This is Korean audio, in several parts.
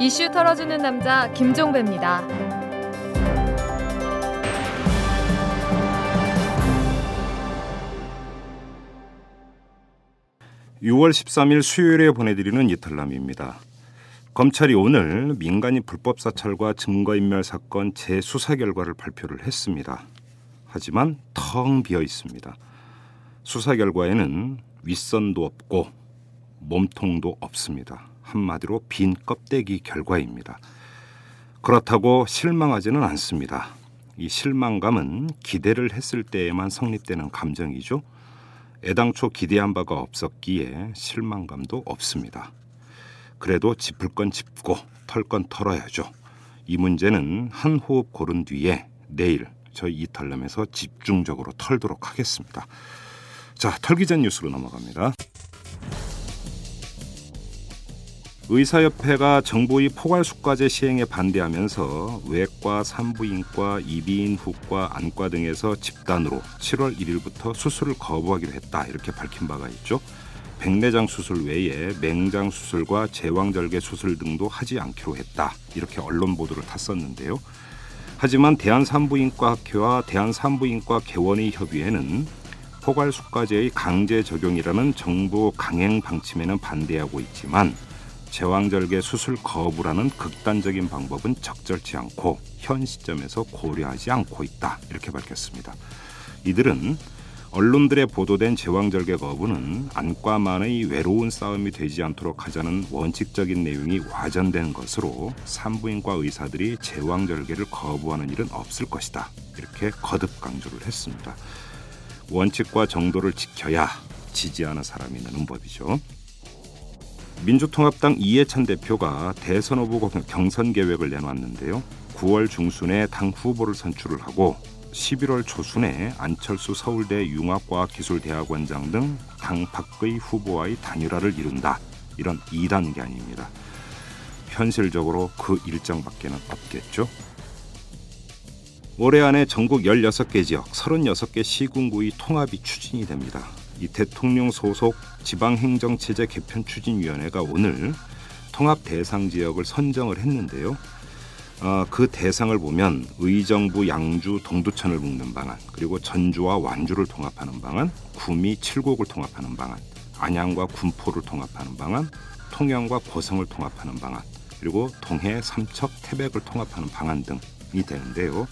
이슈 털어주는 남자 김종배입니다. 6월 13일 수요일에 보내드리는 이탈남입니다. 검찰이 오늘 민간인 불법 사찰과 증거인멸 사건 재수사 결과를 발표를 했습니다. 하지만 텅 비어 있습니다. 수사 결과에는 윗선도 없고 몸통도 없습니다. 한마디로 빈 껍데기 결과입니다. 그렇다고 실망하지는 않습니다. 이 실망감은 기대를 했을 때에만 성립되는 감정이죠. 애당초 기대한 바가 없었기에 실망감도 없습니다. 그래도 짚을 건 짚고 털 건 털어야죠. 이 문제는 한 호흡 고른 뒤에 내일 저희 이탈남에서 집중적으로 털도록 하겠습니다. 자, 털기 전 뉴스로 넘어갑니다. 의사협회가 정부의 포괄숙과제 시행에 반대하면서 외과, 산부인과, 이비인 후과, 안과 등에서 집단으로 7월 1일부터 수술을 거부하기로 했다 이렇게 밝힌 바가 있죠. 백내장 수술 외에 맹장 수술과 제왕절개 수술 등도 하지 않기로 했다 이렇게 언론 보도를 탔었는데요. 하지만 대한산부인과 학회와 대한산부인과 개원의 협의회는 포괄숙과제의 강제 적용이라는 정부 강행 방침에는 반대하고 있지만 제왕절개 수술 거부라는 극단적인 방법은 적절치 않고 현 시점에서 고려하지 않고 있다 이렇게 밝혔습니다. 이들은 언론들에 보도된 제왕절개 거부는 안과만의 외로운 싸움이 되지 않도록 하자는 원칙적인 내용이 와전된 것으로 산부인과 의사들이 제왕절개를 거부하는 일은 없을 것이다 이렇게 거듭 강조를 했습니다. 원칙과 정도를 지켜야 지지하는 사람이 느는 법이죠. 민주통합당 이해찬 대표가 대선 후보 경선 계획을 내놨는데요. 9월 중순에 당 후보를 선출을 하고 11월 초순에 안철수 서울대 융합과학기술대학원장 등 당 밖의 후보와의 단일화를 이룬다. 이런 2단계 아닙니다. 현실적으로 그 일정밖에는 없겠죠. 올해 안에 전국 16개 지역 36개 시군구의 통합이 추진이 됩니다. 이 대통령 소속 지방행정체제 개편 추진위원회가 오늘 통합 대상 지역을 선정을 했는데요. 어, 그 대상을 보면 의정부, 양주, 동두천을 묶는 방안, 그리고 전주와 완주를 통합하는 방안, 구미, 칠곡을 통합하는 방안, 안양과 군포를 통합하는 방안, 통영과 고성을 통합하는 방안, 그리고 동해, 삼척, 태백을 통합하는 방안 등이 되는데요.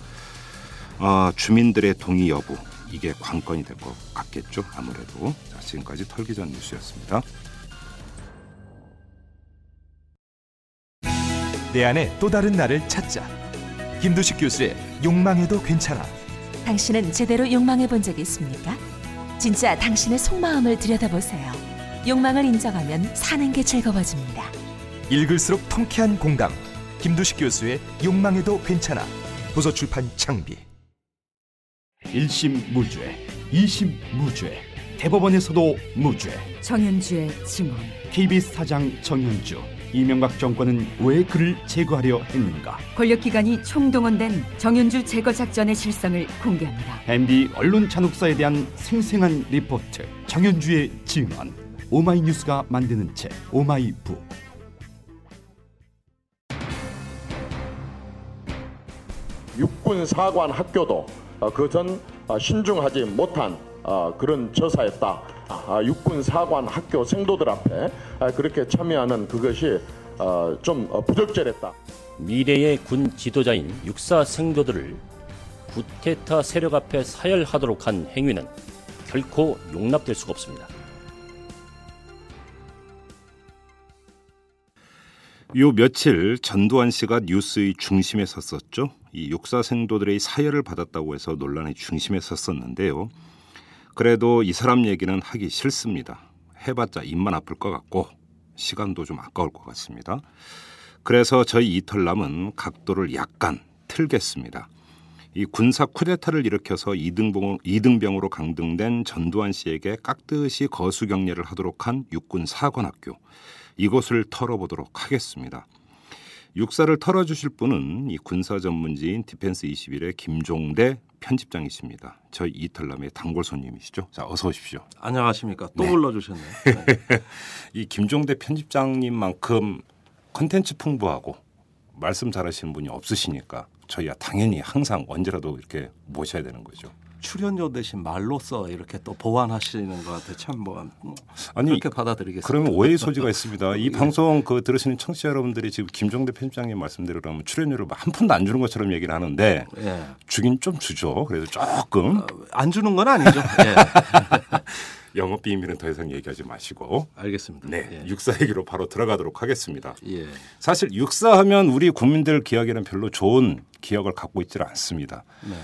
어, 주민들의 동의 여부 이게 관건이 될 것 같겠죠. 아무래도 자, 지금까지 털기전 뉴스였습니다. 내 안에 또 다른 나를 찾자. 김두식 교수의 욕망해도 괜찮아. 당신은 제대로 욕망해 본 적이 있습니까? 진짜 당신의 속마음을 들여다보세요. 욕망을 인정하면 사는 게 즐거워집니다. 읽을수록 통쾌한 공감. 김두식 교수의 욕망해도 괜찮아. 도서출판 창비. 1심 무죄, 2심 무죄, 대법원에서도 무죄. 정현주의 증언. KBS 사장 정현주. 이명박 정권은 왜 그를 제거하려 했는가? 권력기관이 총동원된 정현주 제거 작전의 실상을 공개합니다. MB 언론 잔혹사에 대한 생생한 리포트. 정현주의 증언. 오마이뉴스가 만드는 책 오마이북. 육군 사관 학교도 그전 신중하지 못한 어, 그런 저사였다. 아, 육군 사관 학교 생도들 앞에 아, 그렇게 참여하는 그것이 어, 좀 부적절했다. 미래의 군 지도자인 육사 생도들을 구테타 세력 앞에 사열하도록 한 행위는 결코 용납될 수가 없습니다. 요 며칠 전두환 씨가 뉴스의 중심에 섰었죠. 이 육사 생도들의 사열을 받았다고 해서 논란의 중심에 섰었는데요. 그래도 이 사람 얘기는 하기 싫습니다. 해봤자 입만 아플 것 같고 시간도 좀 아까울 것 같습니다. 그래서 저희 이털남은 각도를 약간 틀겠습니다. 이 군사 쿠데타를 일으켜서 이등병, 이등병으로 강등된 전두환 씨에게 깍듯이 거수 경례를 하도록 한 육군 사관학교 이곳을 털어보도록 하겠습니다. 육사를 털어주실 분은 이 군사 전문지인 디펜스 21의 김종대 편집장이십니다. 저희 이털남의 단골 손님이시죠. 자, 어서 오십시오. 안녕하십니까. 또 네. 불러주셨네요. 네. 이 김종대 편집장님만큼 컨텐츠 풍부하고 말씀 잘하시는 분이 없으시니까 저희야 당연히 항상 언제라도 이렇게 모셔야 되는 거죠. 출연료 대신 말로써 이렇게 또 보완하시는 것 같아 참뭐 아니 그렇게 받아들이겠습니다. 그러면 오해의 소지가 있습니다. 이 예. 방송 그 들으시는 청취자 여러분들이 지금 김종대 편집장님 말씀대로 그러면 출연료를 한 푼도 안 주는 것처럼 얘기를 하는데 예. 주긴 좀 주죠. 그래도 조금 안 주는 건 아니죠. 예. 영업 비밀은 더 이상 얘기하지 마시고 알겠습니다. 네 예. 육사 얘기로 바로 들어가도록 하겠습니다. 예. 사실 육사하면 우리 국민들 기억에는 별로 좋은 기억을 갖고 있지는 않습니다. 네.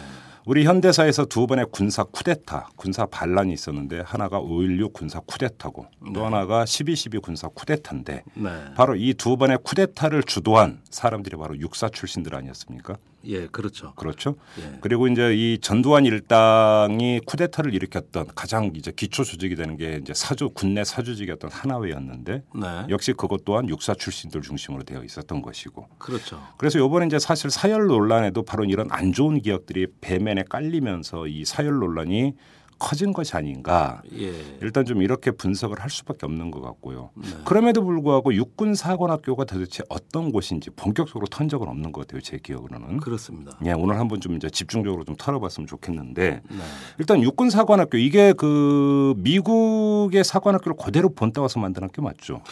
우리 현대사에서 두 번의 군사 쿠데타, 군사 반란이 있었는데 하나가 5.16 군사 쿠데타고 또 하나가 12.12 군사 쿠데타인데 네. 바로 이 두 번의 쿠데타를 주도한 사람들이 바로 육사 출신들 아니었습니까? 예, 그렇죠. 그렇죠. 예. 그리고 이제 이 전두환 일당이 쿠데타를 일으켰던 가장 이제 기초 조직이 되는 게 이제 사주 군내 사주직이었던 하나회였는데 네. 역시 그것 또한 육사 출신들 중심으로 되어 있었던 것이고 그렇죠. 그래서 요번에 이제 사실 사열 논란에도 바로 이런 안 좋은 기억들이 배면에 깔리면서 이 사열 논란이 커진 것이 아닌가. 예. 일단 좀 이렇게 분석을 할 수밖에 없는 것 같고요. 네. 그럼에도 불구하고 육군 사관학교가 도대체 어떤 곳인지 본격적으로 턴 적은 없는 것 같아요. 제 기억으로는. 그렇습니다. 예, 오늘 한번 좀 이제 집중적으로 좀 털어봤으면 좋겠는데 네. 일단 육군 사관학교 이게 그 미국의 사관학교를 그대로 본따와서 만든 학교 맞죠?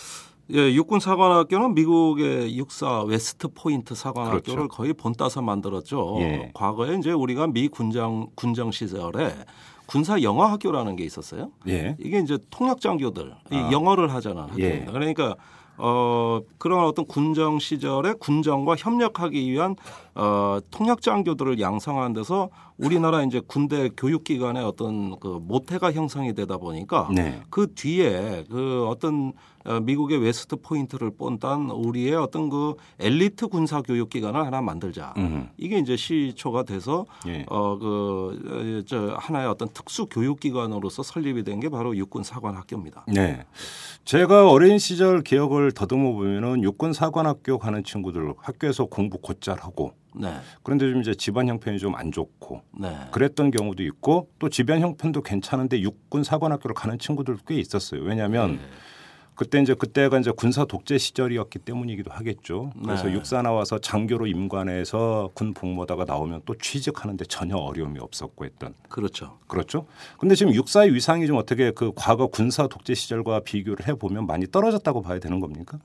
예, 육군 사관학교는 미국의 육사 웨스트 포인트 사관학교를 그렇죠. 거의 본따서 만들었죠. 예. 과거에 이제 우리가 미 군장 군정 시절에 군사 영어 학교라는 게 있었어요. 예. 이게 이제 통역 장교들 이 아. 영어를 학교입니다. 예. 그러니까 어 그런 어떤 군정 시절에 군정과 협력하기 위한 어 통역 장교들을 양성하는 데서 우리나라 이제 군대 교육 기관의 어떤 그 모태가 형성이 되다 보니까 네. 그 뒤에 그 어떤 어, 미국의 웨스트 포인트를 본딴 우리의 어떤 그 엘리트 군사 교육 기관을 하나 만들자. 음. 이게 이제 시초가 돼서 예. 어그 저 하나의 어떤 특수 교육 기관으로서 설립이 된 게 바로 육군 사관 학교입니다. 네. 제가 어린 시절 기억을 더듬어 보면은 육군 사관 학교 가는 친구들 학교에서 공부 곧잘 하고 네. 그런데 좀 이제 집안 형편이 좀 안 좋고 네. 그랬던 경우도 있고 또 집안 형편도 괜찮은데 육군 사관학교를 가는 친구들도 꽤 있었어요. 왜냐하면 네. 그때 이제 그때가 이제 군사 독재 시절이었기 때문이기도 하겠죠. 그래서 네. 육사 나와서 장교로 임관해서 군 복무하다가 나오면 또 취직하는데 전혀 어려움이 없었고 했던 그렇죠. 그렇죠. 근데 지금 육사의 위상이 좀 어떻게 그 과거 군사 독재 시절과 비교를 해 보면 많이 떨어졌다고 봐야 되는 겁니까?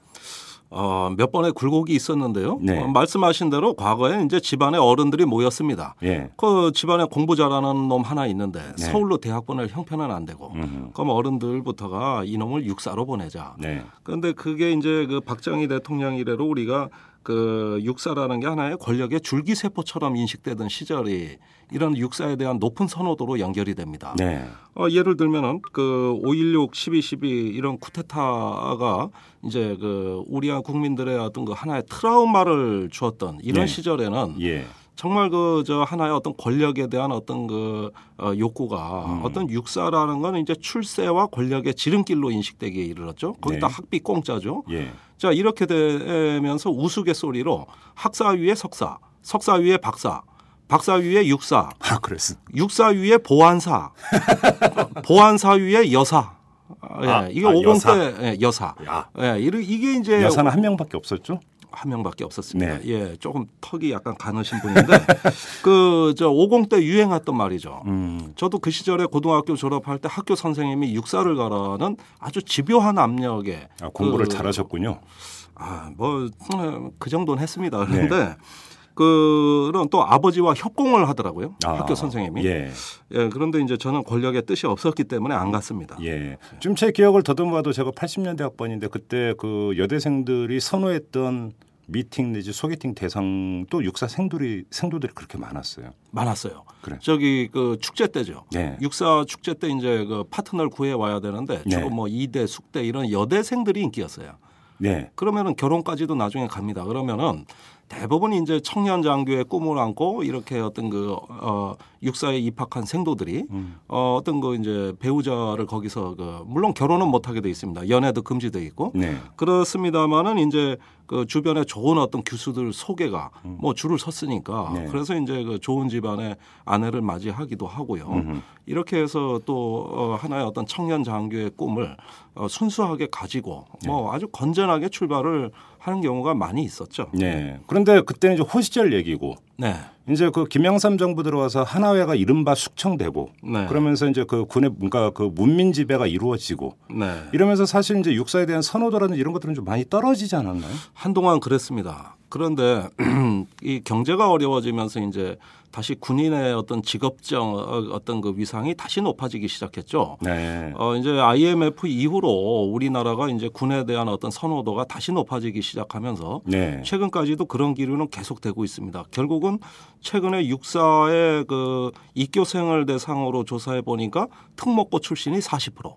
어, 몇 번의 굴곡이 있었는데요. 네. 어, 말씀하신 대로 과거에 이제 집안에 어른들이 모였습니다. 예. 그 집안에 공부 잘하는 놈 하나 있는데 네. 서울로 대학 보낼 형편은 안 되고 음흠. 그럼 어른들부터가 이놈을 육사로 보내자. 네. 그런데 그게 이제 그 박정희 대통령 이래로 우리가 그 육사라는 게 하나의 권력의 줄기세포처럼 인식되던 시절이 이런 육사에 대한 높은 선호도로 연결이 됩니다. 네. 어, 예를 들면은 그 5.16, 12.12 이런 쿠데타가 이제 그 우리 국민들의 어떤 그 하나의 트라우마를 주었던 이런 네. 시절에는 예. 정말 그 저 하나의 어떤 권력에 대한 어떤 그 어, 욕구가 음. 어떤 육사라는 건 이제 출세와 권력의 지름길로 인식되기에 이르렀죠. 거기다 네. 학비 공짜죠. 예. 자 이렇게 되면서 우스갯소리로 학사 위에 석사, 석사 위에 박사, 박사 위에 육사, 아, 그랬어. 육사 위에 보안사, 보안사 위에 여사. 아, 예, 아, 이게 아, 50대 여사. 예, 여사. 야. 예, 이게 이제 여사는 한 명밖에 없었죠? 한 명밖에 없었습니다. 네. 예, 조금 턱이 약간 가느신 분인데 그 저 50대 유행했던 말이죠. 음. 저도 그 시절에 고등학교 졸업할 때 학교 선생님이 육사를 가라는 아주 집요한 압력에 아, 공부를 그- 잘하셨군요. 아, 뭐 그 정도는 했습니다. 네. 그런데 그런 또 아버지와 협공을 하더라고요. 아, 학교 선생님이. 예. 예, 그런데 이제 저는 권력의 뜻이 없었기 때문에 안 갔습니다. 예. 좀 제 기억을 더듬어도 제가 80년대 학번인데 그때 그 여대생들이 선호했던 미팅 내지 소개팅 대상도 육사 생들이 생도들이 그렇게 많았어요. 많았어요. 그래. 저기 그 축제 때죠. 네. 육사 축제 때 이제 그 파트너를 구해 와야 되는데 네. 주로 뭐 이대, 숙대 이런 여대생들이 인기였어요. 네. 그러면은 결혼까지도 나중에 갑니다. 그러면은 대부분 이제 청년 장교의 꿈을 안고 이렇게 어떤 그 어, 육사에 입학한 생도들이 음. 어, 어떤 그 이제 배우자를 거기서 그 물론 결혼은 못 하게 돼 있습니다. 연애도 금지돼 있고 네. 그렇습니다만은 이제 그 주변에 좋은 어떤 교수들 소개가 뭐 줄을 섰으니까 음. 네. 그래서 이제 그 좋은 집안의 아내를 맞이하기도 하고요. 음흠. 이렇게 해서 또 어, 하나의 어떤 청년 장교의 꿈을 어, 순수하게 가지고 네. 뭐 아주 건전하게 출발을 하는 경우가 많이 있었죠. 네. 그런데 그때는 이제 호시절 얘기고 네. 이제 그 김영삼 정부 들어와서 하나회가 이른바 숙청되고 네. 그러면서 이제 그 군의 뭔가 그 문민 지배가 이루어지고 네. 이러면서 사실 이제 육사에 대한 선호도라든지 이런 것들은 좀 많이 떨어지지 않았나요? 한동안 그랬습니다. 그런데 이 경제가 어려워지면서 이제 다시 군인의 어떤 직업정 어, 어떤 그 위상이 다시 높아지기 시작했죠. 네. 어 이제 IMF 이후로 우리나라가 이제 군에 대한 어떤 선호도가 다시 높아지기 시작하면서 네. 최근까지도 그런 기류는 계속되고 있습니다. 결국은 최근에 육사의 그 입교생을 대상으로 조사해 보니까 특목고 출신이 40%.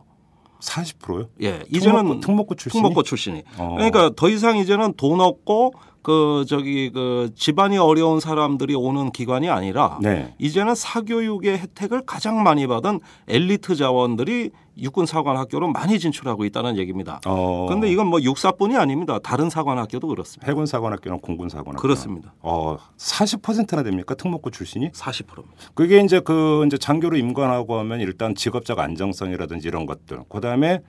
40%요? 예, 이제는 특목고 출신이? 특목고 출신이. 어. 그러니까 더 이상 이제는 돈 없고 그 저기 그 집안이 어려운 사람들이 오는 기관이 아니라 네. 이제는 사교육의 혜택을 가장 많이 받은 엘리트 자원들이 육군 사관 학교로 많이 진출하고 있다는 얘기입니다. 어. 그런데 이건 뭐 육사뿐이 아닙니다. 다른 사관 학교도 그렇습니다. 해군 사관학교나 공군 사관학교 그렇습니다. 어, 40%나 됩니까? 특목고 출신이? 40%입니다. 그게 이제 그 이제 장교로 임관하고 하면 일단 직업적 안정성이라든지 이런 것들. 그다음에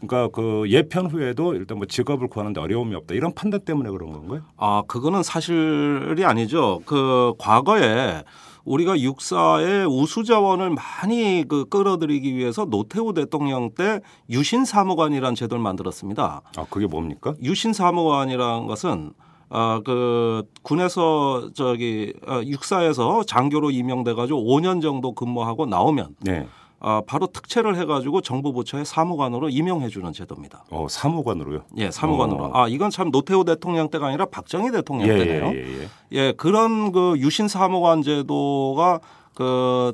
그러니까 그 예편 후에도 일단 뭐 직업을 구하는데 어려움이 없다. 이런 판단 때문에 그런 건가요? 아, 그거는 사실이 아니죠. 그 과거에 우리가 육사의 우수 자원을 많이 그 끌어들이기 위해서 노태우 대통령 때 유신 사무관이라는 제도를 만들었습니다. 아, 그게 뭡니까? 유신 사무관이라는 것은 아, 그 군에서 저기 아, 육사에서 장교로 임명돼 가지고 5년 정도 근무하고 나오면 네. 아, 바로 특채를 해 가지고 정부 부처의 사무관으로 임명해 주는 제도입니다. 어, 사무관으로요? 예, 사무관으로. 어. 아, 이건 참 노태우 대통령 때가 아니라 박정희 대통령 예, 때네요. 예, 예, 예. 예, 그런 그 유신 사무관 제도가 그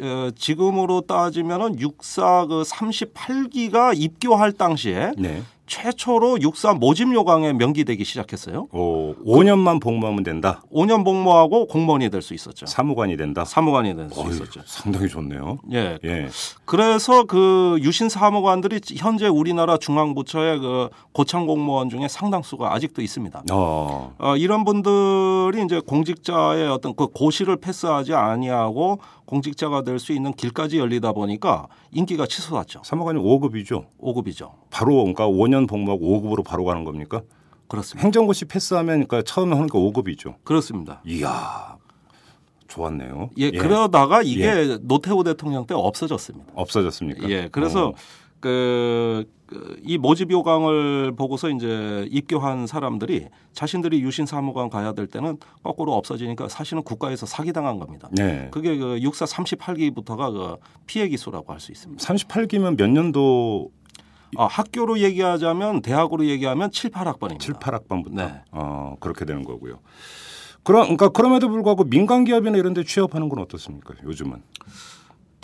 어, 지금으로 따지면은 육사 그 38기가 입교할 당시에 네. 최초로 육사 모집 요강에 명기되기 시작했어요. 오, 5년만 복무하면 된다. 5년 복무하고 공무원이 될 수 있었죠. 사무관이 된다. 사무관이 될 수 있었죠. 상당히 좋네요. 예. 예. 그래서 그 유신 사무관들이 현재 우리나라 중앙부처의 그 고참 공무원 중에 상당수가 아직도 있습니다. 어. 어, 이런 분들이 이제 공직자의 어떤 그 고시를 패스하지 아니하고 공직자가 될 수 있는 길까지 열리다 보니까 인기가 치솟았죠. 사무관이 5급이죠. 5급이죠. 바로 그러니까 5년 복무하고 5급으로 바로 가는 겁니까? 그렇습니다. 행정고시 패스하면 그러니까 처음에 하니까 5급이죠. 그렇습니다. 이야. 좋았네요. 예, 그러다가 이게 노태우 대통령 때 없어졌습니다. 없어졌습니까? 예, 그래서 어. 그, 그, 이 모집 요강을 보고서 이제 입교한 사람들이 자신들이 유신 사무관 가야 될 때는 거꾸로 없어지니까 사실은 국가에서 사기당한 겁니다. 네. 그게 그 육사 38기부터가 그 피해 기수라고 할 수 있습니다. 38기면 몇 년도 아, 학교로 얘기하자면 대학으로 얘기하면 7, 8학번입니다. 7, 8학번부터 네. 어, 그렇게 되는 거고요. 그럼 그러니까 그럼에도 불구하고 민간 기업이나 이런 데 취업하는 건 어떻습니까? 요즘은.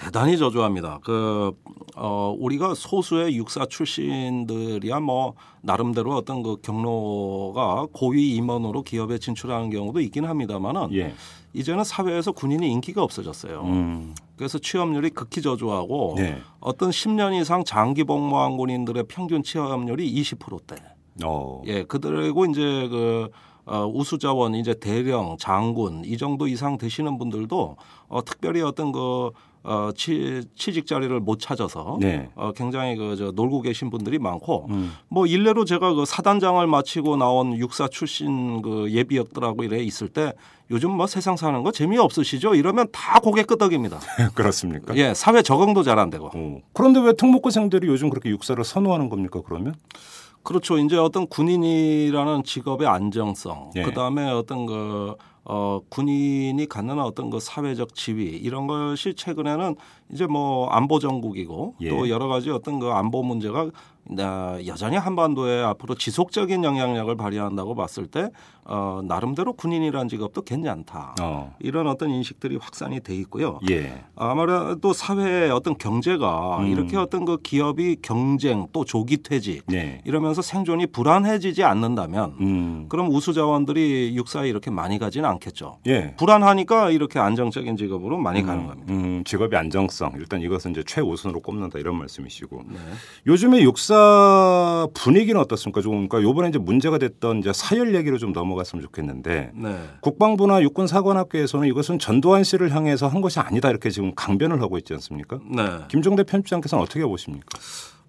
대단히 저조합니다. 그, 어, 우리가 소수의 육사 출신들이야 뭐 나름대로 어떤 그 경로가 고위 임원으로 기업에 진출하는 경우도 있긴 합니다만은 예. 이제는 사회에서 군인이 인기가 없어졌어요. 음. 그래서 취업률이 극히 저조하고 네. 어떤 10년 이상 장기 복무한 군인들의 평균 취업률이 20%대. 어. 예, 그들고 이제 그 어, 우수 자원 이제 대령, 장군 이 정도 이상 되시는 분들도 어, 특별히 어떤 그 어, 취, 취직 자리를 못 찾아서 네. 어, 굉장히 그 저 놀고 계신 분들이 많고 음. 뭐 일례로 제가 그 사단장을 마치고 나온 육사 출신 그 예비역들하고 이래 있을 때 요즘 뭐 세상 사는 거 재미 없으시죠? 이러면 다 고개 끄덕입니다. 그렇습니까? 예, 사회 적응도 잘 안 되고. 어. 그런데 왜 특목고생들이 요즘 그렇게 육사를 선호하는 겁니까? 그러면? 그렇죠. 이제 어떤 군인이라는 직업의 안정성, 예. 그 다음에 어떤 그, 어, 군인이 갖는 어떤 그 사회적 지위 이런 것이 최근에는 이제 뭐 안보 정국이고 예. 또 여러 가지 어떤 그 안보 문제가 나- 여전히 한반도에 앞으로 지속적인 영향력을 발휘한다고 봤을 때 어, 나름대로 군인이라는 직업도 괜찮다. 어. 이런 어떤 인식들이 확산이 돼 있고요. 예. 아무래도 사회의 어떤 경제가 음. 이렇게 어떤 그 기업이 경쟁 또 조기 퇴직 네. 이러면서 생존이 불안해지지 않는다면 음. 그럼 우수 자원들이 육사에 이렇게 많이 가지는 않겠죠. 예. 불안하니까 이렇게 안정적인 직업으로 많이 가는 음, 겁니다. 음, 직업의 안정성 일단 이것은 이제 최우선으로 꼽는다 이런 말씀이시고 네. 요즘에 육사 분위기는 어떻습니까? 좀 그러니까 요번에 이제 문제가 됐던 이제 사열 얘기로 좀 넘어갔으면 좋겠는데 네. 국방부나 육군 사관학교에서는 이것은 전두환 씨를 향해서 한 것이 아니다 이렇게 지금 강변을 하고 있지 않습니까? 네. 김종대 편집장께서는 어떻게 보십니까?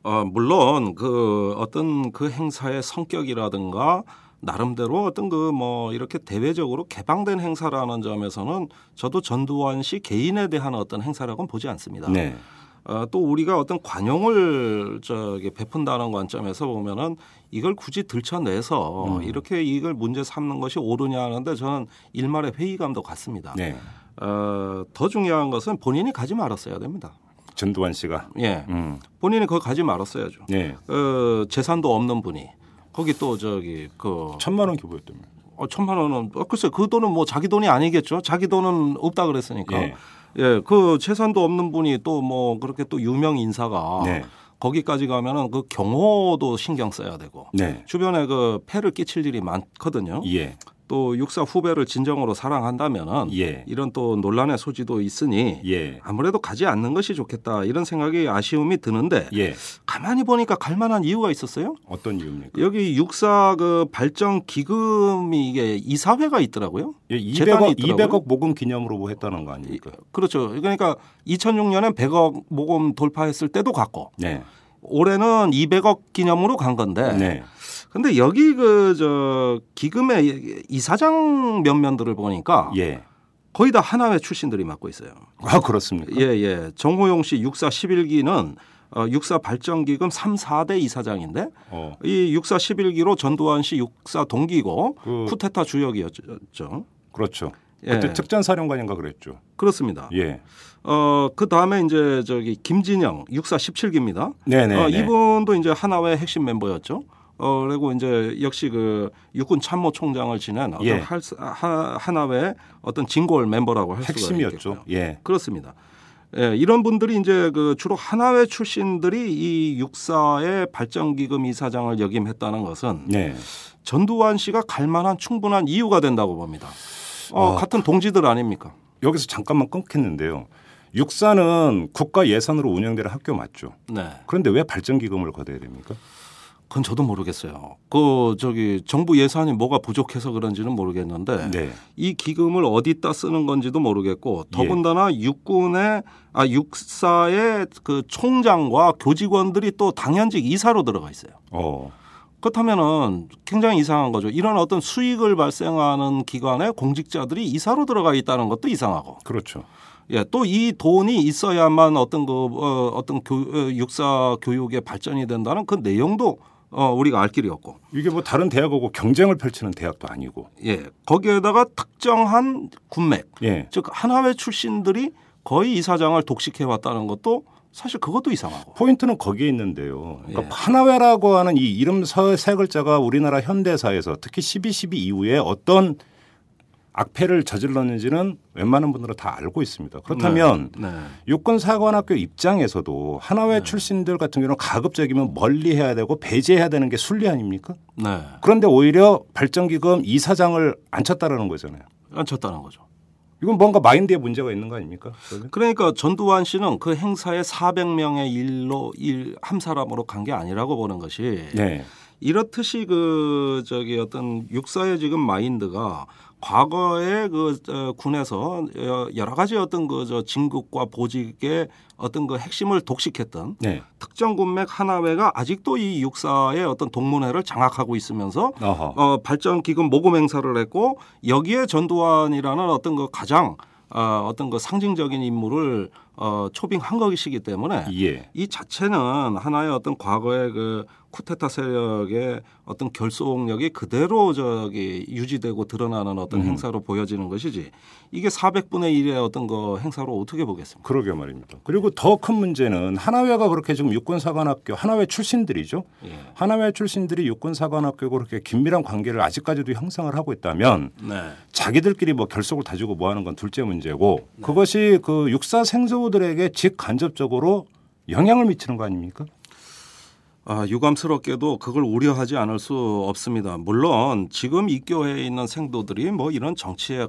어, 물론 그 어떤 그 행사의 성격이라든가 나름대로 어떤 그 뭐 이렇게 대외적으로 개방된 행사라는 점에서는 저도 전두환 씨 개인에 대한 어떤 행사라고는 보지 않습니다. 네. 어, 또 우리가 어떤 관용을 저기 베푼다는 관점에서 보면은 이걸 굳이 들춰내서 음. 이렇게 이걸 문제 삼는 것이 옳으냐 하는데 저는 일말의 회의감도 같습니다. 네. 어, 더 중요한 것은 본인이 가지 말았어야 됩니다. 전두환 씨가. 예, 음. 본인이 거기 가지 말았어야죠. 네. 어, 재산도 없는 분이 거기 또 저기 그 천만 원 기부했다며. 어, 천만 원은 어, 글쎄 그 돈은 뭐 자기 돈이 아니겠죠. 자기 돈은 없다 그랬으니까. 예. 예, 그 재산도 없는 분이 또 뭐 그렇게 또 유명 인사가 네. 거기까지 가면은 그 경호도 신경 써야 되고 네. 주변에 그 폐를 끼칠 일이 많거든요. 예. 또 육사 후배를 진정으로 사랑한다면은 예. 이런 또 논란의 소지도 있으니 예. 아무래도 가지 않는 것이 좋겠다 이런 생각이 아쉬움이 드는데 예. 가만히 보니까 갈 만한 이유가 있었어요. 어떤 이유입니까? 여기 육사 그 발전 기금이 이게 이사회가 있더라고요. 예, 재단이 200억, 있더라고요. 200억 모금 기념으로 뭐 했다는 거 아닙니까? 그렇죠. 그러니까 2006년에 100억 모금 돌파했을 때도 갔고 네. 올해는 200억 기념으로 간 건데. 네. 근데 여기 그 저 기금의 이사장 면면들을 보니까 예. 거의 다 하나회 출신들이 맡고 있어요. 아, 그렇습니까? 예, 예. 정호용 씨 육사 11기는 어, 육사 발전기금 3, 4대 이사장인데 어. 이 육사 11기로 전두환 씨 육사 동기고 그- 쿠데타 주역이었죠. 그렇죠. 예. 그때 특전사령관인가 그랬죠. 그렇습니다. 예. 어, 그 다음에 이제 저기 김진영 육사 17기입니다. 네네. 어, 이분도 이제 하나회 핵심 멤버였죠. 어, 그리고 이제 역시 그 육군 참모총장을 지낸 어떤 예. 할, 하, 하나회 어떤 진골 멤버라고 할 수가 핵심이었죠. 예. 그렇습니다. 예, 이런 분들이 이제 그 주로 하나회 출신들이 이 육사의 발전기금 이사장을 역임했다는 것은 네. 전두환 씨가 갈 만한 충분한 이유가 된다고 봅니다. 어, 아, 같은 동지들 아닙니까? 여기서 잠깐만 끊겠는데요. 육사는 국가 예산으로 운영되는 학교 맞죠. 네. 그런데 왜 발전기금을 걷어야 됩니까? 그건 저도 모르겠어요. 그 저기 정부 예산이 뭐가 부족해서 그런지는 모르겠는데 네. 이 기금을 어디다 쓰는 건지도 모르겠고 예. 더군다나 육군의 아 육사의 그 총장과 교직원들이 또 당연직 이사로 들어가 있어요. 어. 그렇다면은 굉장히 이상한 거죠. 이런 어떤 수익을 발생하는 기관에 공직자들이 이사로 들어가 있다는 것도 이상하고. 그렇죠. 예, 또 이 돈이 있어야만 어떤 그 어, 어떤 교, 어, 육사 교육의 발전이 된다는 그 내용도 어, 우리가 알 길이 없고. 이게 뭐 다른 대학하고 경쟁을 펼치는 대학도 아니고. 예. 거기에다가 특정한 군맥, 예. 즉 하나회 출신들이 거의 이사장을 독식해 왔다는 것도 사실 그것도 이상하고. 포인트는 거기에 있는데요. 그러니까 예. 하나회라고 하는 이 이름 서- 세 글자가 우리나라 현대사에서 특히 12.12 이후에 어떤 악패를 저질렀는지는 웬만한 분들은 다 알고 있습니다. 그렇다면 네. 육군사관학교 입장에서도 하나회 출신들 같은 경우는 가급적이면 멀리해야 되고 배제해야 되는 게 순리 아닙니까? 네. 그런데 오히려 발전기금 이사장을 앉혔다라는 거잖아요. 앉혔다는 거죠. 이건 뭔가 마인드에 문제가 있는 거 아닙니까? 그러면? 그러니까 전두환 씨는 그 행사에 400명의 일로 일한 사람으로 간 게 아니라고 보는 것이 네. 이렇듯이 그 저기 어떤 육사의 지금 마인드가 과거에 그 어, 군에서 여- 여러 가지 어떤 그저 진급과 보직의 어떤 그 핵심을 독식했던 네. 특정 군맥 하나회가 아직도 이 육사의 어떤 동문회를 장악하고 있으면서 어허. 어, 발전 기금 모금 행사를 했고 여기에 전두환이라는 어떤 그 가장 어, 어떤 그 상징적인 인물을 어, 초빙한 것이기 때문에 예. 이 자체는 하나의 어떤 과거의 그 쿠데타 세력의 어떤 결속력이 그대로 저기 유지되고 드러나는 어떤 음. 행사로 보여지는 것이지 이게 400분의 1의 어떤 그 행사로 어떻게 보겠습니까? 그러게 말입니다. 그리고 더 큰 문제는 하나회가 그렇게 지금 육군사관학교 하나회 출신들이죠. 예. 하나회 출신들이 육군사관학교고 그렇게 긴밀한 관계를 아직까지도 형성을 하고 있다면 네. 자기들끼리 뭐 결속을 다지고 뭐 하는 건 둘째 문제고 그것이 그 육사 생 소들에게 직간접적으로 영향을 미치는 거 아닙니까? 아, 유감스럽게도 그걸 우려하지 않을 수 없습니다. 물론 지금 입교회에 있는 생도들이 뭐 이런 정치에 에,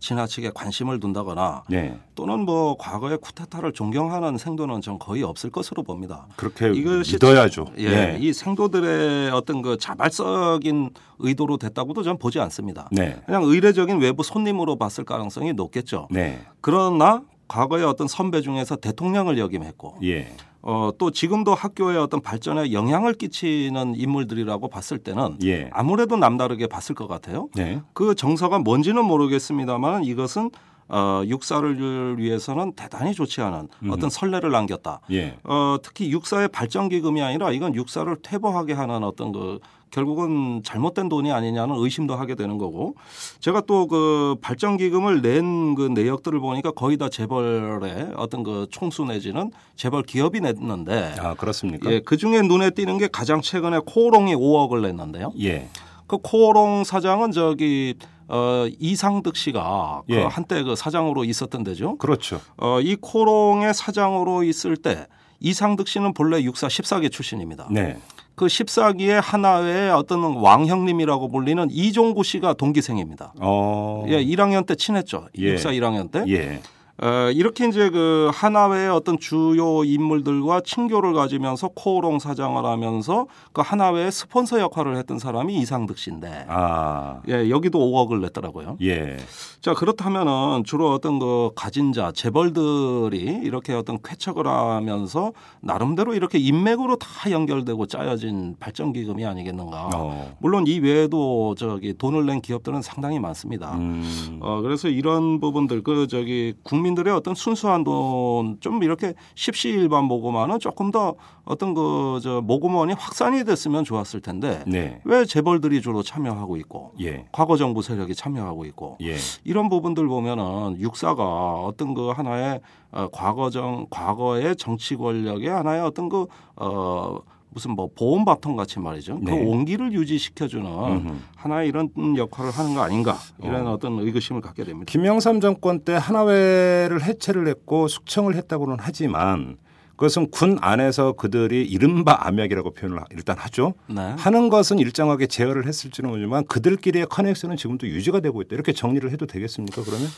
지나치게 관심을 둔다거나 네. 또는 뭐 과거의 쿠데타를 존경하는 생도는 전 거의 없을 것으로 봅니다. 그렇게 이것이 믿어야죠. 예, 네. 이 생도들의 어떤 그 자발적인 의도로 됐다고도 전 보지 않습니다. 네. 그냥 의례적인 외부 손님으로 봤을 가능성이 높겠죠. 네. 그러나 과거의 어떤 선배 중에서 대통령을 역임했고 예. 어, 또 지금도 학교의 어떤 발전에 영향을 끼치는 인물들이라고 봤을 때는 예. 아무래도 남다르게 봤을 것 같아요. 네. 그 정서가 뭔지는 모르겠습니다만 이것은 어, 육사를 위해서는 대단히 좋지 않은 어떤 선례를 남겼다. 예. 어, 특히 육사의 발전 기금이 아니라 이건 육사를 퇴보하게 하는 어떤 그 결국은 잘못된 돈이 아니냐는 의심도 하게 되는 거고 제가 또 그 발전 기금을 낸 그 내역들을 보니까 거의 다 재벌의 어떤 그 총수 내지는 재벌 기업이 냈는데 아 그렇습니까? 예, 그 중에 눈에 띄는 게 가장 최근에 코오롱이 5억을 냈는데요. 예. 그 코오롱 사장은 저기 어, 이상득 씨가 예. 그 한때 그 사장으로 있었던 데죠. 그렇죠. 어, 이 코롱의 사장으로 있을 때 이상득 씨는 본래 육사 14기 출신입니다. 네. 그 14기의 하나의 어떤 왕형님이라고 불리는 이종구 씨가 동기생입니다. 어. 예, 1학년 때 친했죠. 예. 육사 1학년 때. 예. 어, 이렇게 이제 그 하나회의 어떤 주요 인물들과 친교를 가지면서 코오롱 사장을 하면서 그 하나회의 스폰서 역할을 했던 사람이 이상득 씨인데 아. 예, 여기도 5억을 냈더라고요. 예. 자 그렇다면은 주로 어떤 그 가진 자 재벌들이 이렇게 어떤 쾌척을 하면서 나름대로 이렇게 인맥으로 다 연결되고 짜여진 발전 기금이 아니겠는가. 어. 물론 이 외에도 저기 돈을 낸 기업들은 상당히 많습니다. 음. 어 그래서 이런 부분들 그 저기 국민 들의 어떤 순수한 돈 좀 이렇게 십시일반 모금하는 조금 더 어떤 그 저 모금원이 확산이 됐으면 좋았을 텐데 네. 왜 재벌들이 주로 참여하고 있고 예. 과거 정부 세력이 참여하고 있고 예. 이런 부분들 보면은 육사가 어떤 그 하나의 어, 과거정 과거의 정치 권력의 하나의 어떤 그 어, 무슨 뭐 보험 바통 같이 말이죠. 네. 그 온기를 유지시켜주는 음흠. 하나의 이런 역할을 하는 거 아닌가 이런 어. 어. 떤 의구심을 갖게 됩니다. 김영삼 정권 때 하나회를 해체를 했고 숙청을 했다고는 하지만 그것은 군 안에서 그들이 이른바 암약이라고 표현을 일단 하죠. 네. 하는 것은 일정하게 제어를 했을지는 모르지만 그들끼리의 커넥션은 지금도 유지가 되고 있다. 이렇게 정리를 해도 되겠습니까? 그러면?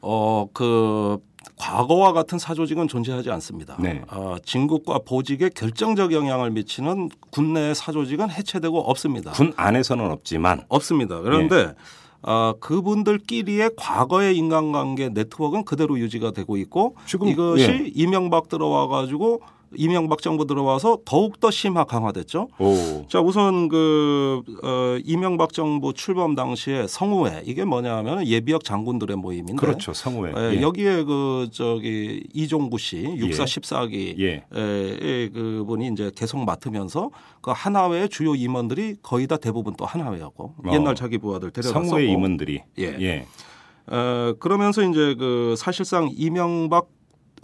어, 그 과거와 같은 사조직은 존재하지 않습니다. 네. 어, 진국과 보직에 결정적 영향을 미치는 군내 사조직은 해체되고 없습니다. 군 안에서는 없지만 없습니다. 그런데 어, 그분들끼리의 과거의 인간관계 네트워크는 그대로 유지가 되고 있고 지금, 이것이 예. 이명박 들어와 가지고 이명박 정부 들어와서 더욱 더 심화 강화됐죠. 오. 자 우선 그 어, 이명박 정부 출범 당시에 성우회 이게 뭐냐 하면 예비역 장군들의 모임인데 그렇죠. 성우회. 예, 예. 여기에 그 저기 이종구 씨 육사 예. 14기 예. 에, 그분이 이제 계속 맡으면서 그 하나회의 주요 임원들이 거의 다 대부분 또 하나회였고 어. 옛날 자기 부하들 데려갔었고 성우회 임원들이. 예. 예. 어, 그러면서 이제 그 사실상 이명박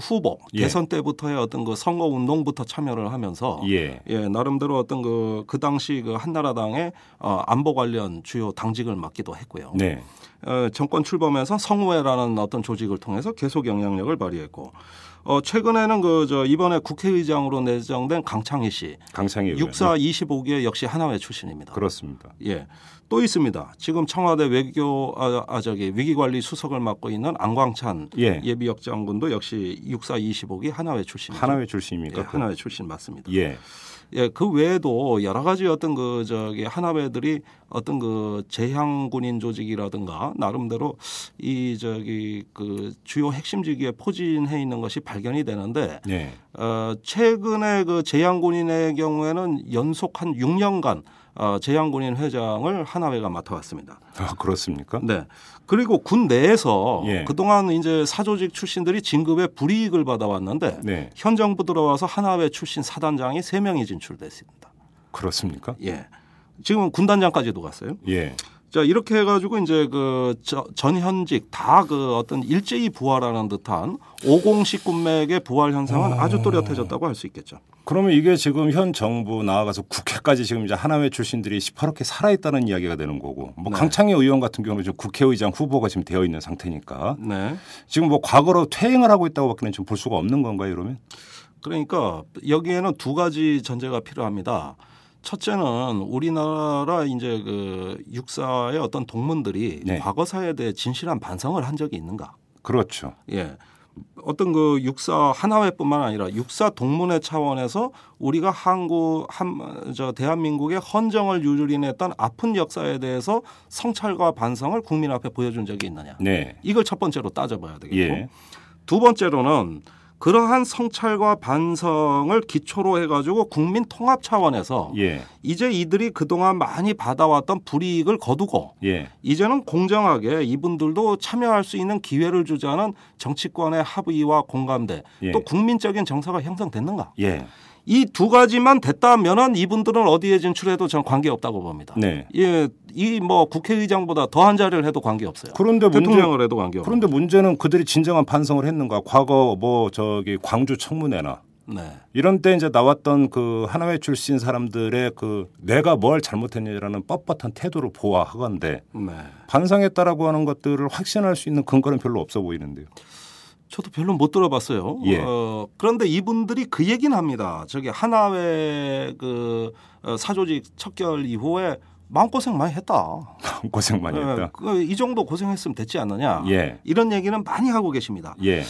후보 예. 대선 때부터의 어떤 그 선거 운동부터 참여를 하면서 예. 예, 나름대로 어떤 그, 그 당시 그 한나라당의 어, 안보 관련 주요 당직을 맡기도 했고요. 네. 어, 정권 출범해서 성우회라는 어떤 조직을 통해서 계속 영향력을 발휘했고 어, 최근에는 그 저 이번에 국회의장으로 내정된 강창희 씨 강창희. 육사 25기의 역시 하나회 출신입니다. 그렇습니다. 예. 또 있습니다. 지금 청와대 외교 아, 아 저기 위기관리 수석을 맡고 있는 안광찬 예. 예비역 장군도 역시 육사 25기 하나회 출신이죠. 하나회 출신입니까? 예, 하나회 출신 맞습니다. 예. 예, 그 외에도 여러 가지 어떤 그 저기 하나회들이 어떤 그 재향군인 조직이라든가 나름대로 이 저기 그 주요 핵심직에 포진해 있는 것이 발견이 되는데 네. 어 최근에 그 재향군인의 경우에는 연속 한 6년간 어 재향군인 회장을 하나회가 맡아왔습니다. 아, 그렇습니까? 네. 그리고 군 내에서 예. 그동안 이제 사조직 출신들이 진급에 불이익을 받아왔는데 네. 현 정부 들어와서 하나회 출신 사단장이 3명이 진출됐습니다. 그렇습니까? 예. 지금은 군단장까지도 갔어요. 예. 자, 이렇게 해가지고 이제 그 저- 전현직 다 그 어떤 일제히 부활하는 듯한 오공식 군맥의 부활 현상은 아주 또렷해졌다고 할 수 있겠죠. 그러면 이게 지금 현 정부 나아가서 국회까지 지금 이제 하나회 출신들이 시퍼렇게 살아있다는 이야기가 되는 거고 뭐 네. 강창희 의원 같은 경우는 지금 국회의장 후보가 지금 되어 있는 상태니까 네. 지금 뭐 과거로 퇴행을 하고 있다고밖에는 좀 볼 수가 없는 건가요, 이러면? 그러니까 여기에는 두 가지 전제가 필요합니다. 첫째는 우리나라 이제 그 육사의 어떤 동문들이 네. 과거사에 대해 진실한 반성을 한 적이 있는가? 그렇죠. 예. 어떤 그 육사 하나회뿐만 아니라 육사 동문회 차원에서 우리가 한국 한 저 대한민국의 헌정을 유린했던 아픈 역사에 대해서 성찰과 반성을 국민 앞에 보여준 적이 있느냐? 네. 이걸 첫 번째로 따져봐야 되겠고 예. 두 번째로는 그러한 성찰과 반성을 기초로 해가지고 국민 통합 차원에서 예. 이제 이들이 그동안 많이 받아왔던 불이익을 거두고 예. 이제는 공정하게 이분들도 참여할 수 있는 기회를 주자는 정치권의 합의와 공감대 예. 또 국민적인 정서가 형성됐는가? 예. 이두 가지만 됐다면은 이분들은 어디에 진출해도 전 관계 없다고 봅니다. 네. 예, 이 뭐 국회의장보다 더한 자리를 해도 관계 없어요. 그런데 문제 대통령을 해도 관계 없고. 그런데 문제는 그들이 진정한 반성을 했는가? 과거 뭐 저기 광주 청문회나 네. 이런 때 이제 나왔던 그 하나회 출신 사람들의 그 내가 뭘 잘못했냐라는 뻣뻣한 태도를 보아하건데 네. 반성했다라고 하는 것들을 확신할 수 있는 근거는 별로 없어 보이는데요. 저도 별로 못 들어봤어요. 예. 어, 그런데 이분들이 그 얘기는 합니다. 저기 하나회 그 어, 사조직 척결 이후에 마음고생 많이 했다. 고생 많이 예, 했다. 그, 이 정도 고생했으면 됐지 않느냐. 예. 이런 얘기는 많이 하고 계십니다. 예.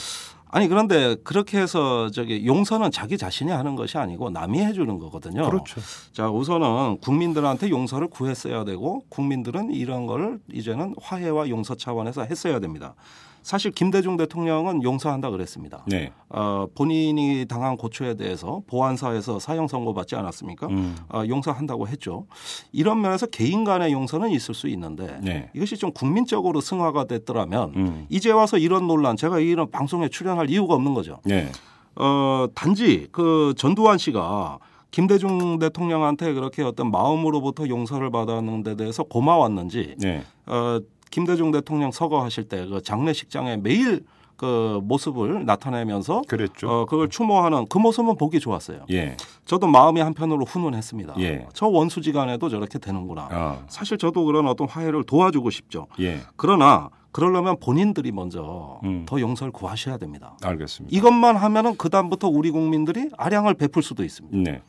아니 그런데 그렇게 해서 저기 용서는 자기 자신이 하는 것이 아니고 남이 해주는 거거든요. 그렇죠. 자 우선은 국민들한테 용서를 구했어야 되고 국민들은 이런 걸 이제는 화해와 용서 차원에서 했어야 됩니다. 사실 김대중 대통령은 용서한다 그랬습니다. 네. 어, 본인이 당한 고초에 대해서 보안사에서 사형 선고받지 않았습니까? 음. 어, 용서한다고 했죠. 이런 면에서 개인 간의 용서는 있을 수 있는데 네. 이것이 좀 국민적으로 승화가 됐더라면 음. 이제 와서 이런 논란 제가 이런 방송에 출연할 이유가 없는 거죠. 네. 어, 단지 그 전두환 씨가 김대중 대통령한테 그렇게 어떤 마음으로부터 용서를 받았는 데 대해서 고마웠는지 네. 어, 김대중 대통령 서거하실 때 그 장례식장에 매일 그 모습을 나타내면서 그랬죠. 어, 그걸 추모하는 그 모습은 보기 좋았어요. 예. 저도 마음이 한편으로 훈훈했습니다. 예. 저 원수지간에도 저렇게 되는구나. 어. 사실 저도 그런 어떤 화해를 도와주고 싶죠. 예. 그러나 그러려면 본인들이 먼저 음. 더 용서를 구하셔야 됩니다. 알겠습니다. 이것만 하면은 그 다음부터 우리 국민들이 아량을 베풀 수도 있습니다. 네.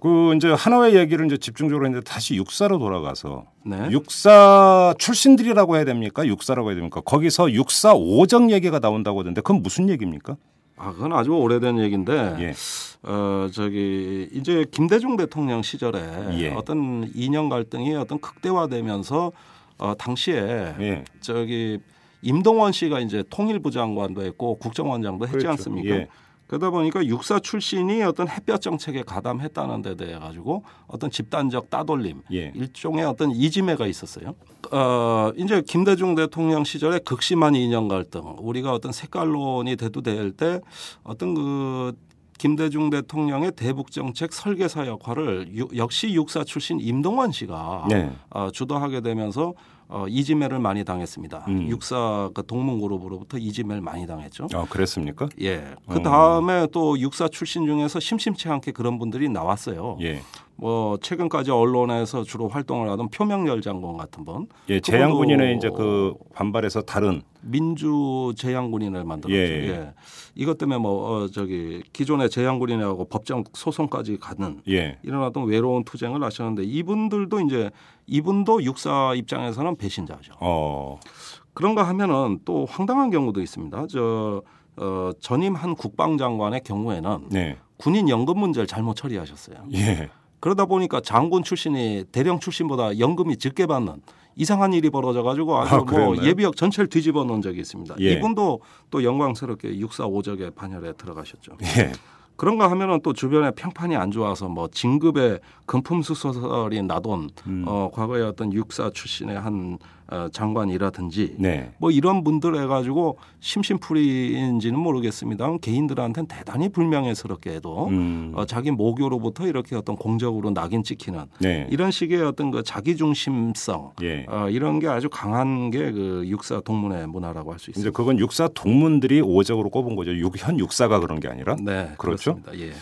그 이제 하나의 얘기를 이제 집중적으로 했는데 다시 육사로 돌아가서 네. 육사 출신들이라고 해야 됩니까? 육사라고 해야 됩니까? 거기서 육사 오정 얘기가 나온다고 하던데 그건 무슨 얘기입니까? 아, 그건 아주 오래된 얘기인데, 예. 어, 저기, 이제 김대중 대통령 시절에 예. 어떤 이념 갈등이 어떤 극대화되면서 어, 당시에 예. 저기 임동원 씨가 이제 통일부 장관도 했고 국정원장도 했지 그렇죠. 않습니까? 예. 그러다 보니까 육사 출신이 어떤 햇볕 정책에 가담했다는 데 대해 가지고 어떤 집단적 따돌림, 예. 일종의 어떤 이지매가 있었어요. 어, 이제 김대중 대통령 시절에 극심한 이념 갈등, 우리가 어떤 색깔론이 대두될 때 어떤 그 김대중 대통령의 대북 정책 설계사 역할을 유- 역시 육사 출신 임동원 씨가 네. 어, 주도하게 되면서 어, 이지매를 많이 당했습니다. 음. 육사 그 동문 그룹으로부터 이지매를 많이 당했죠. 아, 그랬습니까? 예. 어. 그 다음에 또 육사 출신 중에서 심심치 않게 그런 분들이 나왔어요. 예. 뭐 최근까지 언론에서 주로 활동을 하던 표명열 장군 같은 분, 예, 재향군인의 이제 그 반발에서 다른 민주 재향군인을 만들었죠. 예, 예. 예. 이것 때문에 뭐 어, 저기 기존의 재향군인하고 법정 소송까지 가는 예. 이런 어떤 외로운 투쟁을 하셨는데 이분들도 이제 이분도 육사 입장에서는 배신자죠. 어. 그런가 하면은 또 황당한 경우도 있습니다. 저 어, 전임 한 국방장관의 경우에는 네. 군인 연금 문제를 잘못 처리하셨어요. 예. 그러다 보니까 장군 출신이 대령 출신보다 연금이 적게 받는 이상한 일이 벌어져 가지고 아주 아, 뭐? 예비역 전체를 뒤집어 놓은 적이 있습니다. 예. 이분도 또 영광스럽게 육사 오적의 반열에 들어가셨죠. 예. 그런가 하면은 또 주변에 평판이 안 좋아서 뭐 진급에 금품수소설이 나돈 음. 어 과거에 어떤 육사 출신의 한 어, 장관이라든지 네. 뭐 이런 분들 해가지고 심심풀이인지는 모르겠습니다. 개인들한테는 대단히 불명예스럽게도 음. 어, 자기 모교로부터 이렇게 어떤 공적으로 낙인 찍히는 네. 이런 식의 어떤 그 자기 중심성 예. 어, 이런 게 아주 강한 게 그 육사 동문회 문화라고 할 수 있습니다. 그건 육사 동문들이 오적으로 꼽은 거죠. 육, 현 육사가 그런 게 아니라. 네, 그렇죠? 그렇습니다. 예.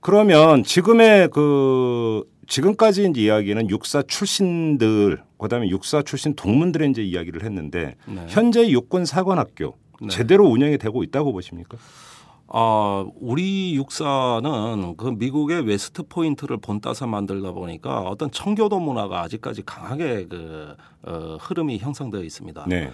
그러면 지금의 그 지금까지 이제 이야기는 육사 출신들 그다음에 육사 출신 동문들의 이제 이야기를 했는데 네. 현재 육군 사관학교 네. 제대로 운영이 되고 있다고 보십니까? 아, 우리 육사는 그 미국의 웨스트 포인트를 본따서 만들다 보니까 어떤 청교도 문화가 아직까지 강하게 그 어, 흐름이 형성되어 있습니다. 네.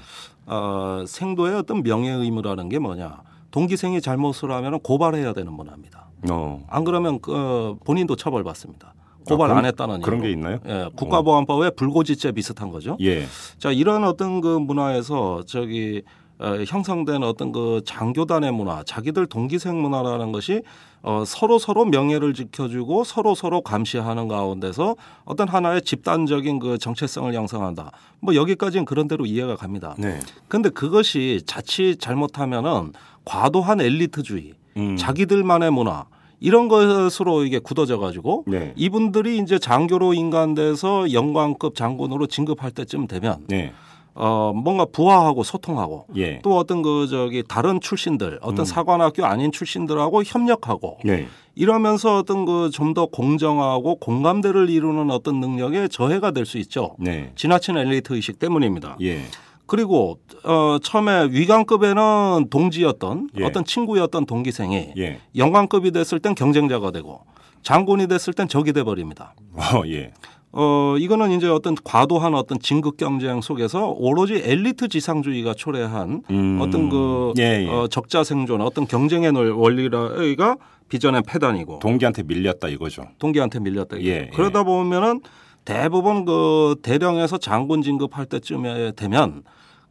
어, 생도의 어떤 명예 의무라는 게 뭐냐? 동기생이 잘못을 하면 고발해야 되는 문화입니다. 어. 안 그러면 그 어, 본인도 처벌받습니다. 고발 아, 안 했다는 그런 이유로. 게 있나요? 예, 국가보안법의 불고지죄 비슷한 거죠. 예. 자 이런 어떤 그 문화에서 저기 어, 형성된 어떤 그 장교단의 문화, 자기들 동기생 문화라는 것이 어, 서로 서로 명예를 지켜주고 서로 서로 감시하는 가운데서 어떤 하나의 집단적인 그 정체성을 형성한다. 뭐 여기까지는 그런 대로 이해가 갑니다. 네. 근데 그것이 자칫 잘못하면은 과도한 엘리트주의, 음. 자기들만의 문화 이런 것으로 이게 굳어져 가지고 네. 이분들이 이제 장교로 인간돼서 영광급 장군으로 진급할 때쯤 되면 네. 어 뭔가 부하하고 소통하고 예. 또 어떤 그 저기 다른 출신들 어떤 음. 사관학교 아닌 출신들하고 협력하고 네. 이러면서 어떤 그 좀 더 공정하고 공감대를 이루는 어떤 능력에 저해가 될 수 있죠. 네. 지나친 엘리트 의식 때문입니다. 예. 그리고 어 처음에 위관급에는 동지였던 예. 어떤 친구였던 동기생이 예. 영관급이 됐을 땐 경쟁자가 되고 장군이 됐을 땐 적이 돼 버립니다. 어, 예. 어 이거는 이제 어떤 과도한 어떤 진급 경쟁 속에서 오로지 엘리트 지상주의가 초래한 음. 어떤 그 예, 예. 어, 적자 생존 어떤 경쟁의 논- 원리가 빚어낸 패단이고 동기한테 밀렸다 이거죠. 동기한테 밀렸다. 이게. 예, 그러다 보면은 대부분 그 대령에서 장군 진급할 때쯤에 되면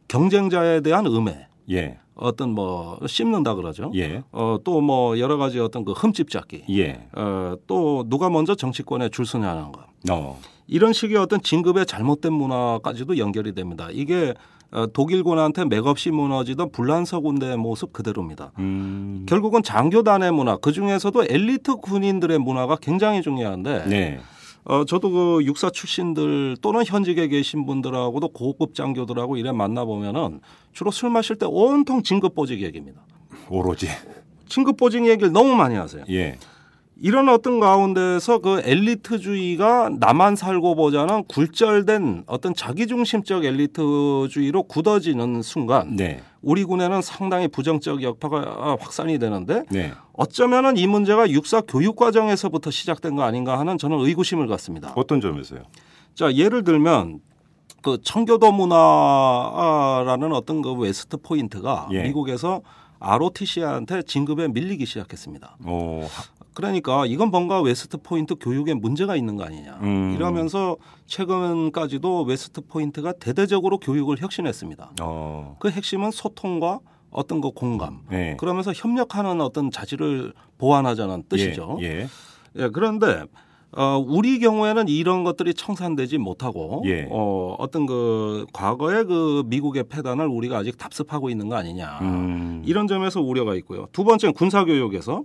경쟁자에 대한 음해 예. 어떤 뭐 씹는다 그러죠. 예. 어또 뭐 여러 가지 어떤 그 흠집 잡기. 예. 어또 누가 먼저 정치권에 줄 서냐는 거. 어. 이런 식의 어떤 진급의 잘못된 문화까지도 연결이 됩니다. 이게 어, 독일군한테 맥없이 무너지던 불란서 군대의 모습 그대로입니다. 음. 결국은 장교단의 문화, 그 중에서도 엘리트 군인들의 문화가 굉장히 중요한데, 네. 어, 저도 그 육사 출신들 또는 현직에 계신 분들하고도 고급 장교들하고 이래 만나보면은 주로 술 마실 때 온통 진급 보직 얘기입니다. 오로지. 진급 보직 얘기를 너무 많이 하세요. 예. 이런 어떤 가운데서 그 엘리트주의가 나만 살고 보자는 굴절된 어떤 자기중심적 엘리트주의로 굳어지는 순간 네. 우리 군에는 상당히 부정적 여파가 확산이 되는데 네. 어쩌면은 이 문제가 육사 교육 과정에서부터 시작된 거 아닌가 하는 저는 의구심을 갖습니다. 어떤 점에서요? 자 예를 들면 그 청교도 문화라는 어떤 그 웨스트 포인트가 예. 미국에서 ROTC한테 진급에 밀리기 시작했습니다. 어. 그러니까 이건 뭔가 웨스트 포인트 교육에 문제가 있는 거 아니냐. 음. 이러면서 최근까지도 웨스트 포인트가 대대적으로 교육을 혁신했습니다. 어. 그 핵심은 소통과 어떤 그 공감. 네. 그러면서 협력하는 어떤 자질을 보완하자는 뜻이죠. 예. 예. 예, 그런데 어, 우리 경우에는 이런 것들이 청산되지 못하고 예. 어, 어떤 그 과거의 그 미국의 패단을 우리가 아직 답습하고 있는 거 아니냐. 음. 이런 점에서 우려가 있고요. 두 번째 는 군사 교육에서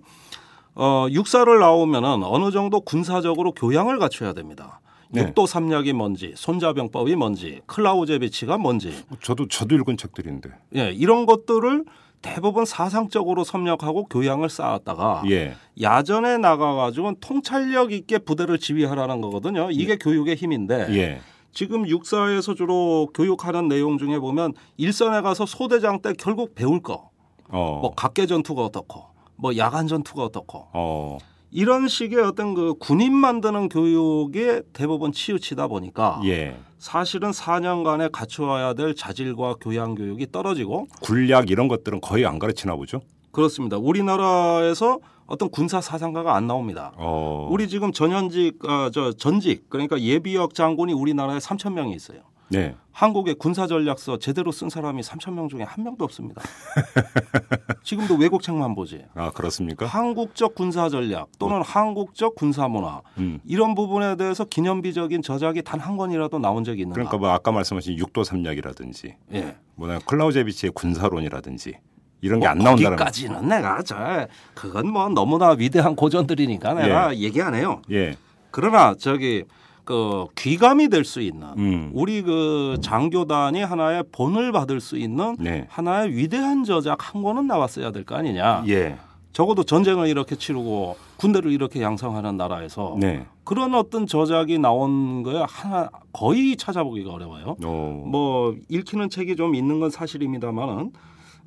어, 육사를 나오면은 어느 정도 군사적으로 교양을 갖춰야 됩니다. 네. 육도 삼략이 뭔지, 손자병법이 뭔지, 클라우제비치가 뭔지, 저도 저도 읽은 책들인데. 예, 이런 것들을 대부분 사상적으로 섭렵하고 교양을 쌓았다가 예. 야전에 나가가지고 통찰력 있게 부대를 지휘하라는 거거든요. 이게 교육의 힘인데 예. 지금 육사에서 주로 교육하는 내용 중에 보면 일선에 가서 소대장 때 결국 배울 거, 어. 뭐 각계 전투가 어떻고, 뭐 야간 전투가 어떻고, 어. 이런 식의 어떤 그 군인 만드는 교육에 대부분 치우치다 보니까 예. 사실은 4년간에 갖추어야 될 자질과 교양 교육이 떨어지고 군략 이런 것들은 거의 안 가르치나 보죠. 그렇습니다. 우리나라에서 어떤 군사 사상가가 안 나옵니다. 어. 우리 지금 전현직 아, 저 전직 그러니까 예비역 장군이 우리나라에 3천 명이 있어요. 네. 한국의 군사 전략서 제대로 쓴 사람이 3천 명 중에 한 명도 없습니다. 지금도 외국 책만 보지. 아 그렇습니까? 한국적 군사 전략 또는 한국적 군사 문화 음. 이런 부분에 대해서 기념비적인 저작이 단 한 권이라도 나온 적이 있는가? 그러니까 뭐 아까 말씀하신 육도 삼략이라든지 예. 뭐냐 클라우제비치의 군사론이라든지 이런 게뭐안 나온다는 거기까지는 내가 저 그건 뭐 너무나 위대한 고전들이니까 내가 얘기 안 해요. 예. 그러나 저기 그 귀감이 될 수 있는 음. 우리 그 장교단이 하나의 본을 받을 수 있는 네. 하나의 위대한 저작 한 권은 나왔어야 될 거 아니냐. 예. 적어도 전쟁을 이렇게 치르고 군대를 이렇게 양성하는 나라에서 네. 그런 어떤 저작이 나온 거야 하나 거의 찾아보기가 어려워요. 어. 뭐 읽히는 책이 좀 있는 건 사실입니다만은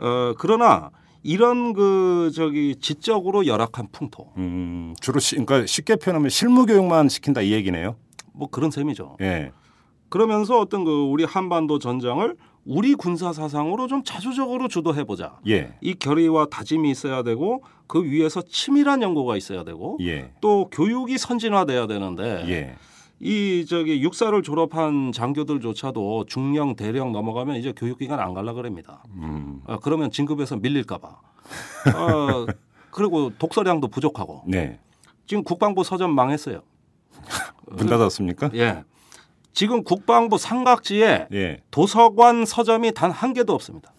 어 그러나 이런 그 저기 지적으로 열악한 풍토 음, 주로 시, 그러니까 쉽게 표현하면 실무 교육만 시킨다 이 얘기네요. 뭐 그런 셈이죠. 예. 그러면서 어떤 그 우리 한반도 전장을 우리 군사 사상으로 좀 자주적으로 주도해 보자. 예. 이 결의와 다짐이 있어야 되고 그 위에서 치밀한 연구가 있어야 되고 예. 또 교육이 선진화돼야 되는데 예. 이 저기 육사를 졸업한 장교들조차도 중령 대령 넘어가면 이제 교육기관 안 갈라 그럽니다. 음. 어, 그러면 진급에서 밀릴까봐. 어, 그리고 독서량도 부족하고 네. 지금 국방부 서점 망했어요. 문 닫았습니까? 예. 지금 국방부 삼각지에 예. 도서관 서점이 단 한 개도 없습니다.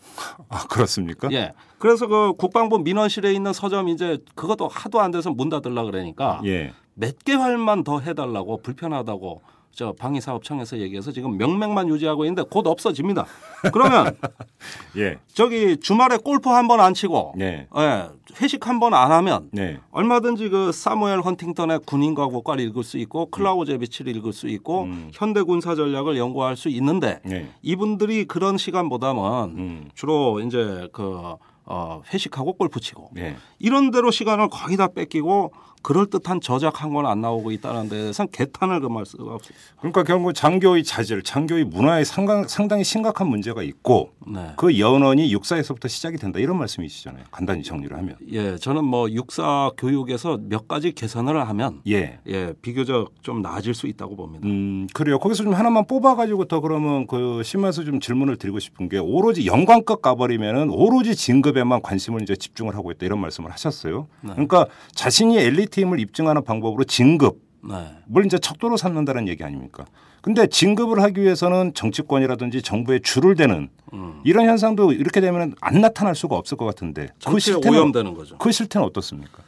아 그렇습니까? 예. 그래서 그 국방부 민원실에 있는 서점 이제 그것도 하도 안 돼서 문 닫으려 그러니까 예. 몇 개월만 더 해달라고 불편하다고 저 방위사업청에서 얘기해서 지금 명맥만 유지하고 있는데 곧 없어집니다. 그러면 예. 저기 주말에 골프 한 번 안 치고 예. 예, 회식 한 번 안 하면 네. 얼마든지 그 사무엘 헌팅턴의 군인과 국가를 읽을 수 있고 클라우 제비치를 읽을 수 있고 음. 현대 군사 전략을 연구할 수 있는데 네. 이분들이 그런 시간보다는 음. 주로 이제 그 어, 회식하고 골프 치고 네. 이런 대로 시간을 거의 다 뺏기고 그럴 듯한 저작한 건 안 나오고 있다는 데에선 개탄을 금할 수가 없어요. 그러니까 결국 장교의 자질, 장교의 문화에 상당, 상당히 심각한 문제가 있고 네. 그 연원이 육사에서부터 시작이 된다 이런 말씀이시잖아요. 간단히 정리를 하면. 예, 저는 뭐 육사 교육에서 몇 가지 개선을 하면 예. 예, 비교적 좀 나아질 수 있다고 봅니다. 음, 그래요. 거기서 좀 하나만 뽑아가지고 더 그러면 그 심해서 좀 질문을 드리고 싶은 게 오로지 영광급 가버리면은 오로지 진급에만 관심을 이제 집중을 하고 있다 이런 말씀을 하셨어요. 네. 그러니까 자신이 엘리트 임을 입증하는 방법으로 진급을 네. 이제 척도로 삼는다는 얘기 아닙니까? 근데 진급을 하기 위해서는 정치권이라든지 정부에 줄을 대는 음. 이런 현상도 이렇게 되면 안 나타날 수가 없을 것 같은데 그 실태는 오염되는 거죠. 그 실태는 어떻습니까?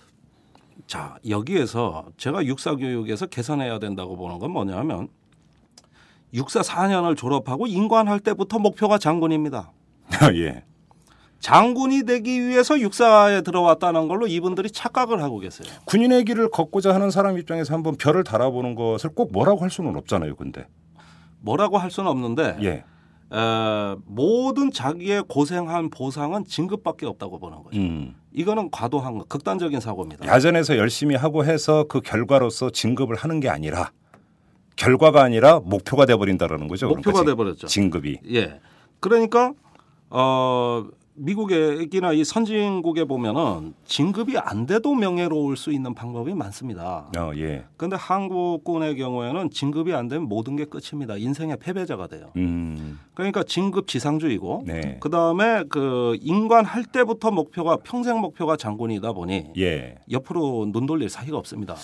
자, 여기에서 제가 육사 교육에서 개선해야 된다고 보는 건 뭐냐면 육사 4년을 졸업하고 인관할 때부터 목표가 장군입니다. 예. 장군이 되기 위해서 육사에 들어왔다는 걸로 이분들이 착각을 하고 계세요. 군인의 길을 걷고자 하는 사람 입장에서 한번 별을 달아보는 것을 꼭 뭐라고 할 수는 없잖아요. 근데 뭐라고 할 수는 없는데 예. 에, 모든 자기의 고생한 보상은 진급밖에 없다고 보는 거죠. 음. 이거는 과도한 거, 극단적인 사고입니다. 야전에서 열심히 하고 해서 그 결과로서 진급을 하는 게 아니라 결과가 아니라 목표가 돼 버린다라는 거죠. 목표가 그러니까 돼 버렸죠. 진급이. 예. 그러니까 어 미국이나 이 선진국에 보면은 진급이 안 돼도 명예로울 수 있는 방법이 많습니다. 어, 예. 그런데 한국군의 경우에는 진급이 안 되면 모든 게 끝입니다. 인생의 패배자가 돼요. 음. 그러니까 진급 지상주의고 네. 그다음에 그 인관할 때부터 목표가 평생 목표가 장군이다 보니 예. 옆으로 눈 돌릴 사이가 없습니다.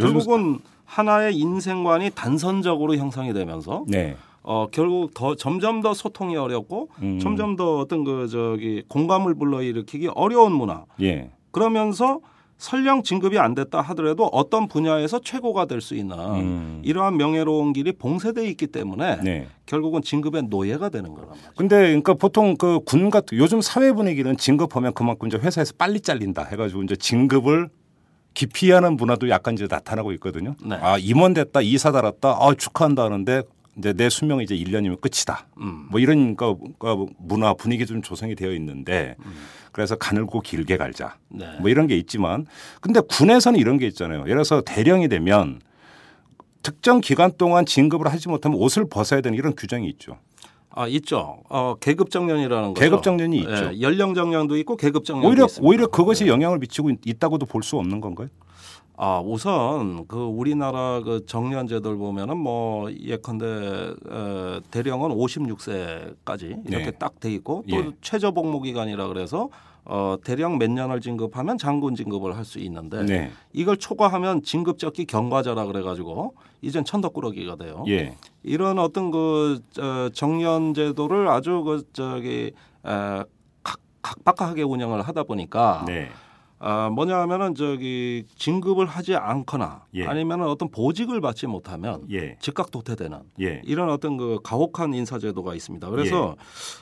결국은 하나의 인생관이 단선적으로 형성이 되면서 네. 어 결국 더 점점 더 소통이 어렵고 음. 점점 더 어떤 그 저기 공감을 불러일으키기 어려운 문화 예. 그러면서 설령 진급이 안 됐다 하더라도 어떤 분야에서 최고가 될 수 있는 음. 이러한 명예로운 길이 봉쇄돼 있기 때문에 네. 결국은 진급의 노예가 되는 거란 말이죠. 근데 그러니까 보통 그 군 같은 요즘 사회 분위기는 진급하면 그만큼 이제 회사에서 빨리 잘린다 해가지고 이제 진급을 기피하는 문화도 약간 이제 나타나고 있거든요. 네. 아 임원 됐다, 이사 달았다, 아 축하한다 하는데 이제 내 수명이 이제 1년이면 끝이다. 음. 뭐 이런 그, 그 문화 분위기 좀 조성이 되어 있는데 그래서 가늘고 길게 갈자. 네. 뭐 이런 게 있지만 근데 군에서는 이런 게 있잖아요. 예를 들어서 대령이 되면 특정 기간 동안 진급을 하지 못하면 옷을 벗어야 되는 이런 규정이 있죠. 아 있죠. 어 계급 정년이라는 거죠. 계급 정년이 예, 있죠. 연령 정년도 있고 계급 정년도 오히려 있습니다. 오히려 그것이 네. 영향을 미치고 있- 있다고도 볼 수 없는 건가요? 아 우선 그 우리나라 그 정년제도를 보면은 뭐 예컨대 어, 대령은 56세까지 이렇게 네. 딱돼 있고 또 예. 최저 복무 기간이라 그래서 어 대령 몇 년을 진급하면 장군 진급을 할 수 있는데 네. 이걸 초과하면 진급 적기 경과자라 그래가지고 이젠 천덕꾸러기가 돼요. 예. 이런 어떤 그 저, 정년 제도를 아주 그 저기 에, 각, 각박하게 운영을 하다 보니까 네. 아, 뭐냐 하면은 저기 진급을 하지 않거나 예. 아니면은 어떤 보직을 받지 못하면 예. 즉각 도태되는 예. 이런 어떤 그 가혹한 인사 제도가 있습니다. 그래서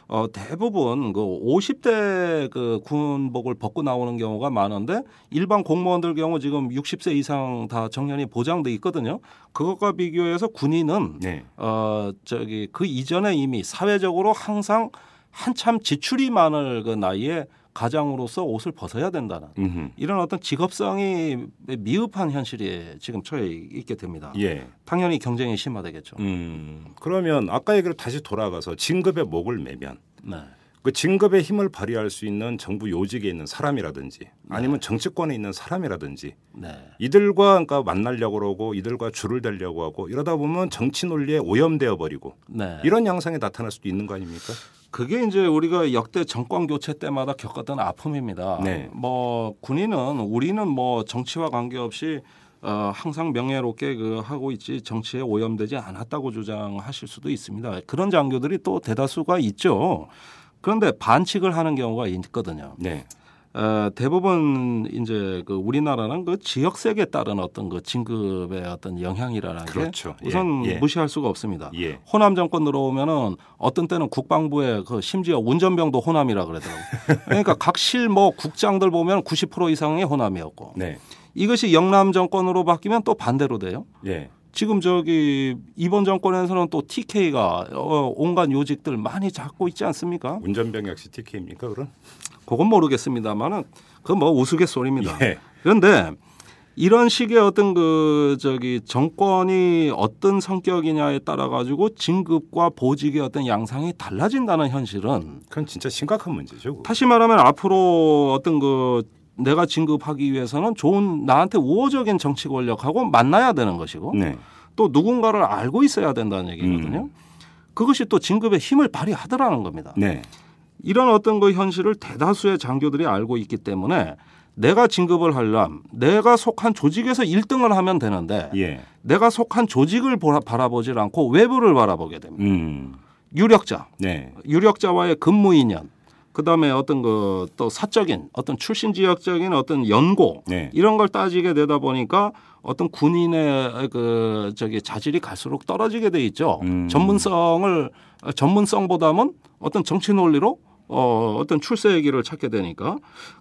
어 대부분 그 50대 그 군복을 벗고 나오는 경우가 많은데 일반 공무원들 경우 지금 60세 이상 다 정년이 보장돼 있거든요. 그것과 비교해서 군인은 네. 어 저기 그 이전에 이미 사회적으로 항상 한참 지출이 많을 그 나이에 가장으로서 옷을 벗어야 된다는 음흠. 이런 어떤 직업성이 미흡한 현실에 지금 처해 있게 됩니다. 예. 당연히 경쟁이 심화되겠죠. 음. 그러면 아까 얘기로 다시 돌아가서 진급의 목을 매면 네. 그 진급의 힘을 발휘할 수 있는 정부 요직에 있는 사람이라든지 아니면 정치권에 있는 사람이라든지 네. 이들과 그러니까 만나려고 그러고 이들과 줄을 대려고 하고 이러다 보면 정치 논리에 오염되어 버리고 네. 이런 양상이 나타날 수도 있는 거 아닙니까? 그게 이제 우리가 역대 정권 교체 때마다 겪었던 아픔입니다. 네. 뭐 군인은 우리는 뭐 정치와 관계없이 어, 항상 명예롭게 그 하고 있지 정치에 오염되지 않았다고 주장하실 수도 있습니다. 그런 장교들이 또 대다수가 있죠. 그런데 반칙을 하는 경우가 있거든요. 네. 어, 대부분 이제 그 우리나라는 그 지역색에 따른 어떤 그 진급의 어떤 영향이라는 그렇죠. 게 우선 예, 예. 무시할 수가 없습니다. 예. 호남 정권 들어오면은 어떤 때는 국방부에 그 심지어 운전병도 호남이라 그러더라고요. 그러니까 각 실 뭐 국장들 보면 90% 이상이 호남이었고 네. 이것이 영남 정권으로 바뀌면 또 반대로 돼요. 예. 지금 저기 이번 정권에서는 또 TK가 어, 온갖 요직들 많이 잡고 있지 않습니까? 운전병 역시 TK입니까 그럼? 그건 모르겠습니다만은 그뭐 우스갯소리입니다. 예. 그런데 이런 식의 어떤 그 저기 정권이 어떤 성격이냐에 따라 가지고 진급과 보직의 어떤 양상이 달라진다는 현실은 그건 진짜 심각한 문제죠. 그거. 다시 말하면 앞으로 어떤 그 내가 진급하기 위해서는 좋은 나한테 우호적인 정치 권력하고 만나야 되는 것이고 네. 또 누군가를 알고 있어야 된다는 얘기거든요. 음. 그것이 또 진급의 힘을 발휘하더라는 겁니다. 네. 이런 어떤 그 현실을 대다수의 장교들이 알고 있기 때문에 내가 진급을 하려면 내가 속한 조직에서 1등을 하면 되는데 예. 내가 속한 조직을 보라- 바라보질 않고 외부를 바라보게 됩니다. 음. 유력자, 네. 유력자와의 근무 인연, 그다음에 어떤 그 또 사적인 어떤 출신 지역적인 어떤 연고 네. 이런 걸 따지게 되다 보니까 어떤 군인의 그 저기 자질이 갈수록 떨어지게 돼 있죠. 음. 전문성을 전문성보다는 어떤 정치 논리로 어, 어떤 출세의 길을 찾게 되니까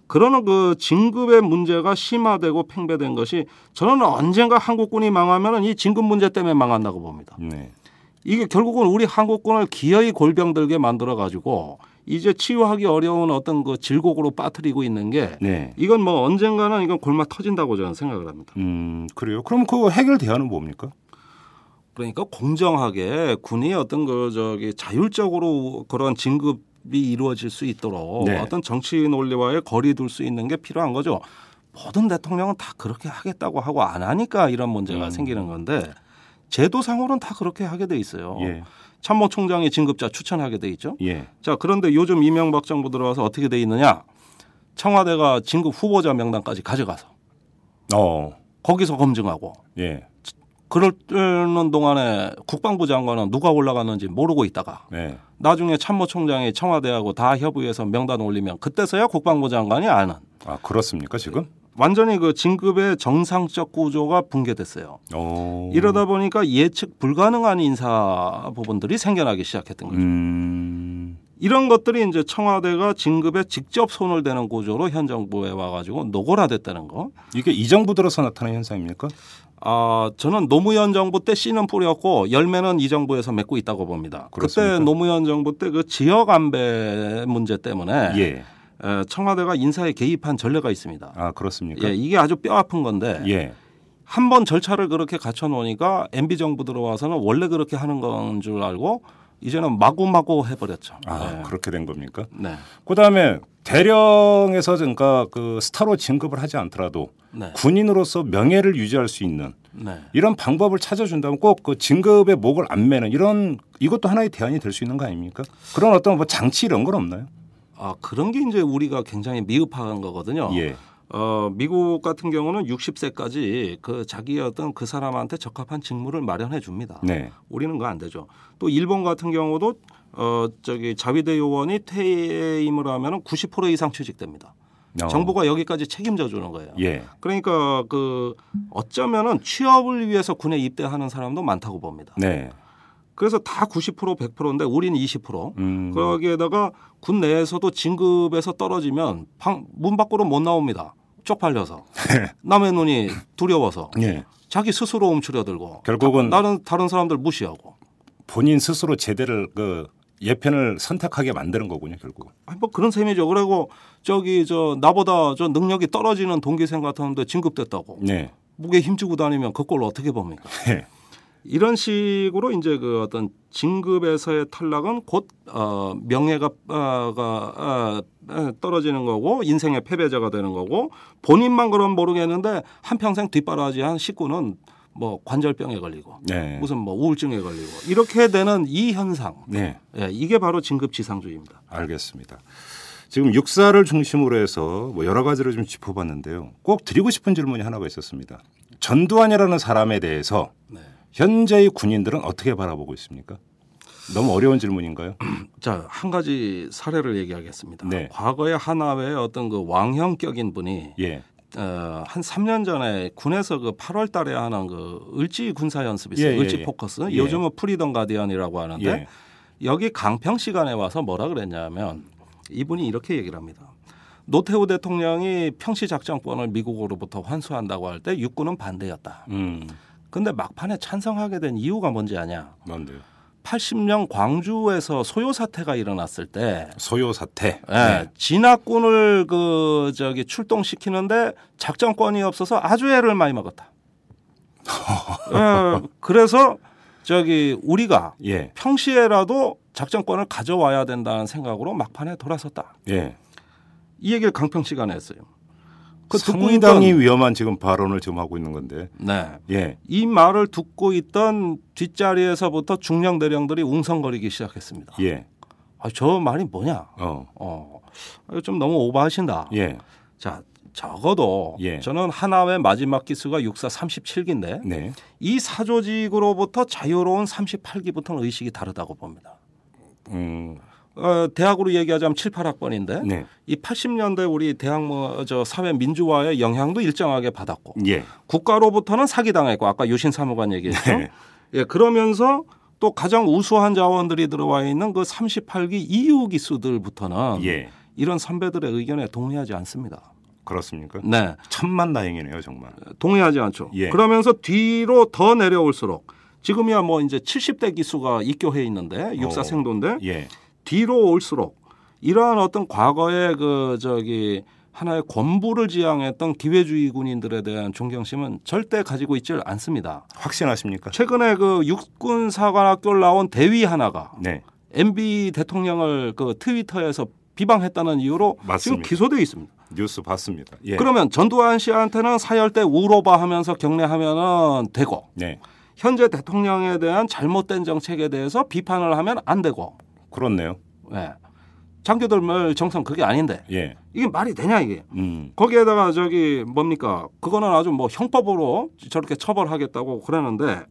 그러는 그 진급의 문제가 심화되고 팽배된 것이 저는 언젠가 한국군이 망하면은 이 진급 문제 때문에 망한다고 봅니다. 네. 이게 결국은 우리 한국군을 기어이 골병들게 만들어 가지고 이제 치유하기 어려운 어떤 그 질곡으로 빠뜨리고 있는 게 네. 이건 뭐 언젠가는 이건 골마 터진다고 저는 생각을 합니다. 음, 그래요. 그럼 그 해결 대안은 뭡니까? 그러니까 공정하게 군이 어떤 그 저기 자율적으로 그런 진급이 이루어질 수 있도록 네. 어떤 정치 논리와의 거리 둘 수 있는 게 필요한 거죠. 모든 대통령은 다 그렇게 하겠다고 하고 안 하니까 이런 문제가 음. 생기는 건데 제도상으로는 다 그렇게 하게 돼 있어요. 예. 참모총장이 진급자 추천하게 돼 있죠. 예. 자, 그런데 요즘 이명박 정부 들어와서 어떻게 돼 있느냐? 청와대가 진급 후보자 명단까지 가져가서 어. 거기서 검증하고 예. 그러는 동안에 국방부 장관은 누가 올라갔는지 모르고 있다가 네. 나중에 참모총장이 청와대하고 다 협의해서 명단 올리면 그때서야 국방부 장관이 아는 아, 그렇습니까, 지금? 완전히 그 진급의 정상적 구조가 붕괴됐어요. 어. 이러다 보니까 예측 불가능한 인사 부분들이 생겨나기 시작했던 거죠. 음. 이런 것들이 이제 청와대가 진급에 직접 손을 대는 구조로 현 정부에 와가지고 노골화됐다는 거. 이게 이 정부 들어서 나타난 현상입니까? 아, 저는 노무현 정부 때 씨는 뿌렸고 열매는 이 정부에서 맺고 있다고 봅니다. 그렇습니까? 그때 노무현 정부 때 그 지역 안배 문제 때문에 예. 에, 청와대가 인사에 개입한 전례가 있습니다. 아, 그렇습니까? 예, 이게 아주 뼈 아픈 건데 예. 한 번 절차를 그렇게 갖춰 놓으니까 MB 정부 들어와서는 원래 그렇게 하는 건 줄 알고 이제는 마구마구 해버렸죠. 아, 네. 그렇게 된 겁니까? 네. 그다음에 대령에서 그러니까 그 스타로 진급을 하지 않더라도 네. 군인으로서 명예를 유지할 수 있는 네. 이런 방법을 찾아준다면 꼭 그 진급의 목을 안 매는 이런 이것도 하나의 대안이 될 수 있는 거 아닙니까? 그런 어떤 뭐 장치 이런 건 없나요? 아 그런 게 이제 우리가 굉장히 미흡한 거거든요. 예. 어, 미국 같은 경우는 60세까지 그 자기의 어떤 그 사람한테 적합한 직무를 마련해 줍니다. 네. 우리는 그거 안 되죠. 또 일본 같은 경우도 어 저기 자위대 요원이 퇴임을 하면은 90% 이상 취직됩니다. 어. 정부가 여기까지 책임져 주는 거예요. 예. 그러니까 그 어쩌면은 취업을 위해서 군에 입대하는 사람도 많다고 봅니다. 네. 그래서 다 90% 100%인데 우리는 20%. 음. 거기에다가 군 내에서도 진급에서 떨어지면 방, 문 밖으로 못 나옵니다. 쪽팔려서 남의 눈이 두려워서 예. 자기 스스로 움츠려들고 결국은 다른 다른 사람들 무시하고 본인 스스로 제대를 그 예편을 선택하게 만드는 거군요, 결국. 아니, 뭐 그런 셈이죠. 그리고 저기 저 나보다 저 능력이 떨어지는 동기생 같았는데 진급됐다고 네. 목에 힘주고 다니면 그 꼴을 어떻게 봅니까? 예. 이런 식으로 이제 그 어떤 진급에서의 탈락은 곧 어, 명예가 어, 가, 어, 어, 떨어지는 거고 인생의 패배자가 되는 거고 본인만 그럼 모르겠는데 한 평생 뒷바라지한 식구는 뭐 관절병에 걸리고 네. 무슨 뭐 우울증에 걸리고 이렇게 되는 이 현상 네. 예, 이게 바로 진급지상주의입니다. 알겠습니다. 지금 육사를 중심으로 해서 뭐 여러 가지를 좀 짚어봤는데요. 꼭 드리고 싶은 질문이 하나가 있었습니다. 전두환이라는 사람에 대해서 네. 현재의 군인들은 어떻게 바라보고 있습니까? 너무 어려운 질문인가요? 자, 한 가지 사례를 얘기하겠습니다. 네. 과거에 하나의 어떤 그 왕형격인 분이 예. 어, 한 3년 전에 군에서 그 8월 달에 하는 그 을지 군사 연습이 있어요. 예, 예, 을지 예. 포커스. 예. 요즘은 Freedom Guardian이라고 하는데 예. 여기 강평 시간에 와서 뭐라 그랬냐면 이분이 이렇게 얘기를 합니다. 노태우 대통령이 평시 작전권을 미국으로부터 환수한다고 할 때 육군은 반대였다. 음. 근데 막판에 찬성하게 된 이유가 뭔지 아냐? 뭔데요? 80년 광주에서 소요 사태가 일어났을 때 소요 사태. 예, 네. 진압군을 그 저기 출동시키는데 작전권이 없어서 아주 애를 많이 먹었다. 예, 그래서 저기 우리가 예. 평시에라도 작전권을 가져와야 된다는 생각으로 막판에 돌아섰다. 예. 이 얘기를 강평 시간에 했어요. 그 듣고 있던- 위험한 지금 발언을 지금 하고 있는 건데. 네. 예. 이 말을 듣고 있던 뒷자리에서부터 중령 대령들이 웅성거리기 시작했습니다. 예. 아, 저 말이 뭐냐? 어. 어, 좀 너무 오버하신다. 예. 자, 적어도 예. 저는 하나의 마지막 기수가 육사 37기인데 네. 이 사조직으로부터 자유로운 38기부터는 의식이 다르다고 봅니다. 음. 어, 대학으로 얘기하자면 7, 8학번인데 네. 이 80년대 우리 대학 뭐 저 사회 민주화의 영향도 일정하게 받았고 예. 국가로부터는 사기당했고 아까 유신 사무관 얘기했죠. 네. 예, 그러면서 또 가장 우수한 자원들이 들어와 있는 그 38기 이후 기수들부터는 예. 이런 선배들의 의견에 동의하지 않습니다. 그렇습니까? 네. 천만 다행이네요, 정말. 동의하지 않죠. 예. 그러면서 뒤로 더 내려올수록 지금이야 뭐 이제 70대 기수가 입교해 있는데 육사 어. 생도인데 예. 뒤로 올수록 이러한 어떤 과거의 그 저기 하나의 권부를 지향했던 기회주의 군인들에 대한 존경심은 절대 가지고 있질 않습니다. 확신하십니까? 최근에 그 육군 사관학교를 나온 대위 하나가 네. MB 대통령을 그 트위터에서 비방했다는 이유로 지금 맞습니다. 기소돼 있습니다. 뉴스 봤습니다. 예. 그러면 전두환 씨한테는 사열 때 우로바 하면서 경례하면은 되고 네. 현재 대통령에 대한 잘못된 정책에 대해서 비판을 하면 안 되고 그렇네요. 예. 장교들 말 정성 그게 아닌데 예. 이게 말이 되냐 이게 음. 거기에다가 저기 뭡니까 그거는 아주 뭐 형법으로 저렇게 처벌하겠다고 그러는데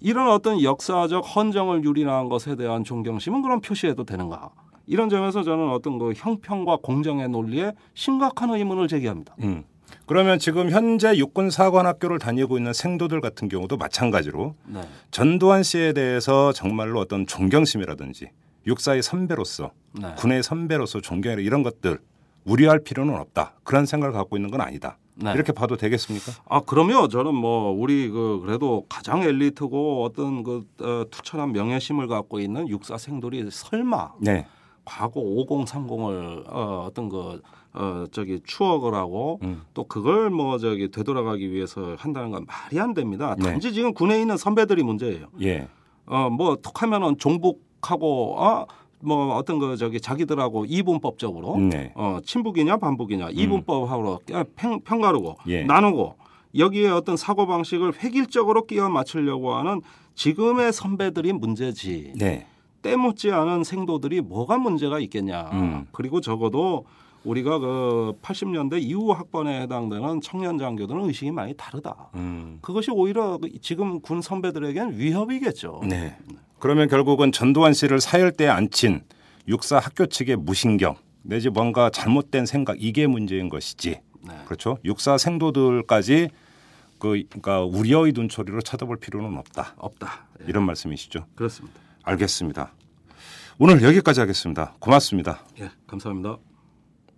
이런 어떤 역사적 헌정을 유린한 것에 대한 존경심은 그런 표시해도 되는가 이런 점에서 저는 어떤 그 형평과 공정의 논리에 심각한 의문을 제기합니다. 음. 그러면 지금 현재 육군 사관학교를 다니고 있는 생도들 같은 경우도 마찬가지로 네. 전두환 씨에 대해서 정말로 어떤 존경심이라든지 육사의 선배로서 네. 군의 선배로서 존경 이런 것들 우려할 필요는 없다. 그런 생각을 갖고 있는 건 아니다. 네. 이렇게 봐도 되겠습니까? 아 그러면 저는 뭐 우리 그 그래도 가장 엘리트고 어떤 그 어, 투철한 명예심을 갖고 있는 육사생들이 설마 네. 과거 5030을 어, 어떤 그 어, 저기 추억을 하고 음. 또 그걸 뭐 저기 되돌아가기 위해서 한다는 건 말이 안 됩니다. 네. 단지 지금 군에 있는 선배들이 문제예요. 예. 어뭐 톡하면은 종북하고 어 뭐 어떤 그 저기 자기들하고 이분법적으로 네. 어 친북이냐 반북이냐 이분법하고 평, 평가르고 예. 나누고 여기에 어떤 사고 방식을 획일적으로 끼워 맞추려고 하는 지금의 선배들이 문제지 네. 때묻지 않은 생도들이 뭐가 문제가 있겠냐 음. 그리고 적어도 우리가 그 80년대 이후 학번에 해당되는 청년 장교들은 의식이 많이 다르다. 음. 그것이 오히려 그 지금 군 선배들에겐 위협이겠죠. 네. 그러면 결국은 전두환 씨를 사열대에 앉힌 육사 학교 측의 무신경 내지 뭔가 잘못된 생각 이게 문제인 것이지. 네. 그렇죠. 육사 생도들까지 그 그러니까 우려의 눈초리로 쳐다볼 필요는 없다. 없다. 예, 이런 말씀이시죠. 그렇습니다. 알겠습니다. 오늘 여기까지 하겠습니다. 고맙습니다. 예, 감사합니다.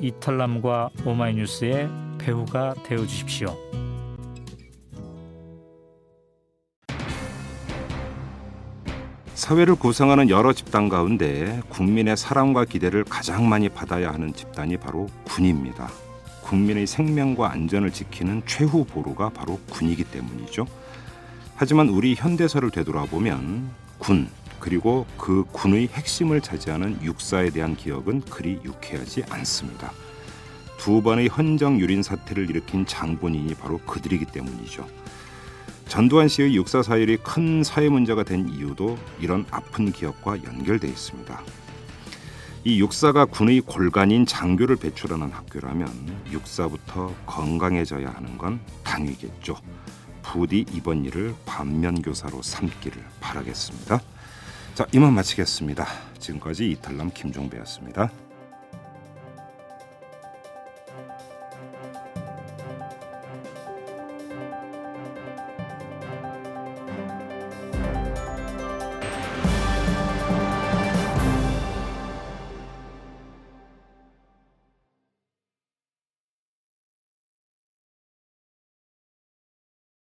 이털남과 오마이뉴스의 배우가 되어 주십시오. 사회를 구성하는 여러 집단 가운데 국민의 사랑과 기대를 가장 많이 받아야 하는 집단이 바로 군입니다. 국민의 생명과 안전을 지키는 최후 보루가 바로 군이기 때문이죠. 하지만 우리 현대사를 되돌아보면 군 그리고 그 군의 핵심을 차지하는 육사에 대한 기억은 그리 유쾌하지 않습니다. 두 번의 헌정 유린 사태를 일으킨 장본인이 바로 그들이기 때문이죠. 전두환 씨의 육사 사율이 큰 사회 문제가 된 이유도 이런 아픈 기억과 연결돼 있습니다. 이 육사가 군의 골간인 장교를 배출하는 학교라면 육사부터 건강해져야 하는 건 당위겠죠. 부디 이번 일을 반면교사로 삼기를 바라겠습니다. 자, 이만 마치겠습니다. 지금까지 이탈남 김종배였습니다.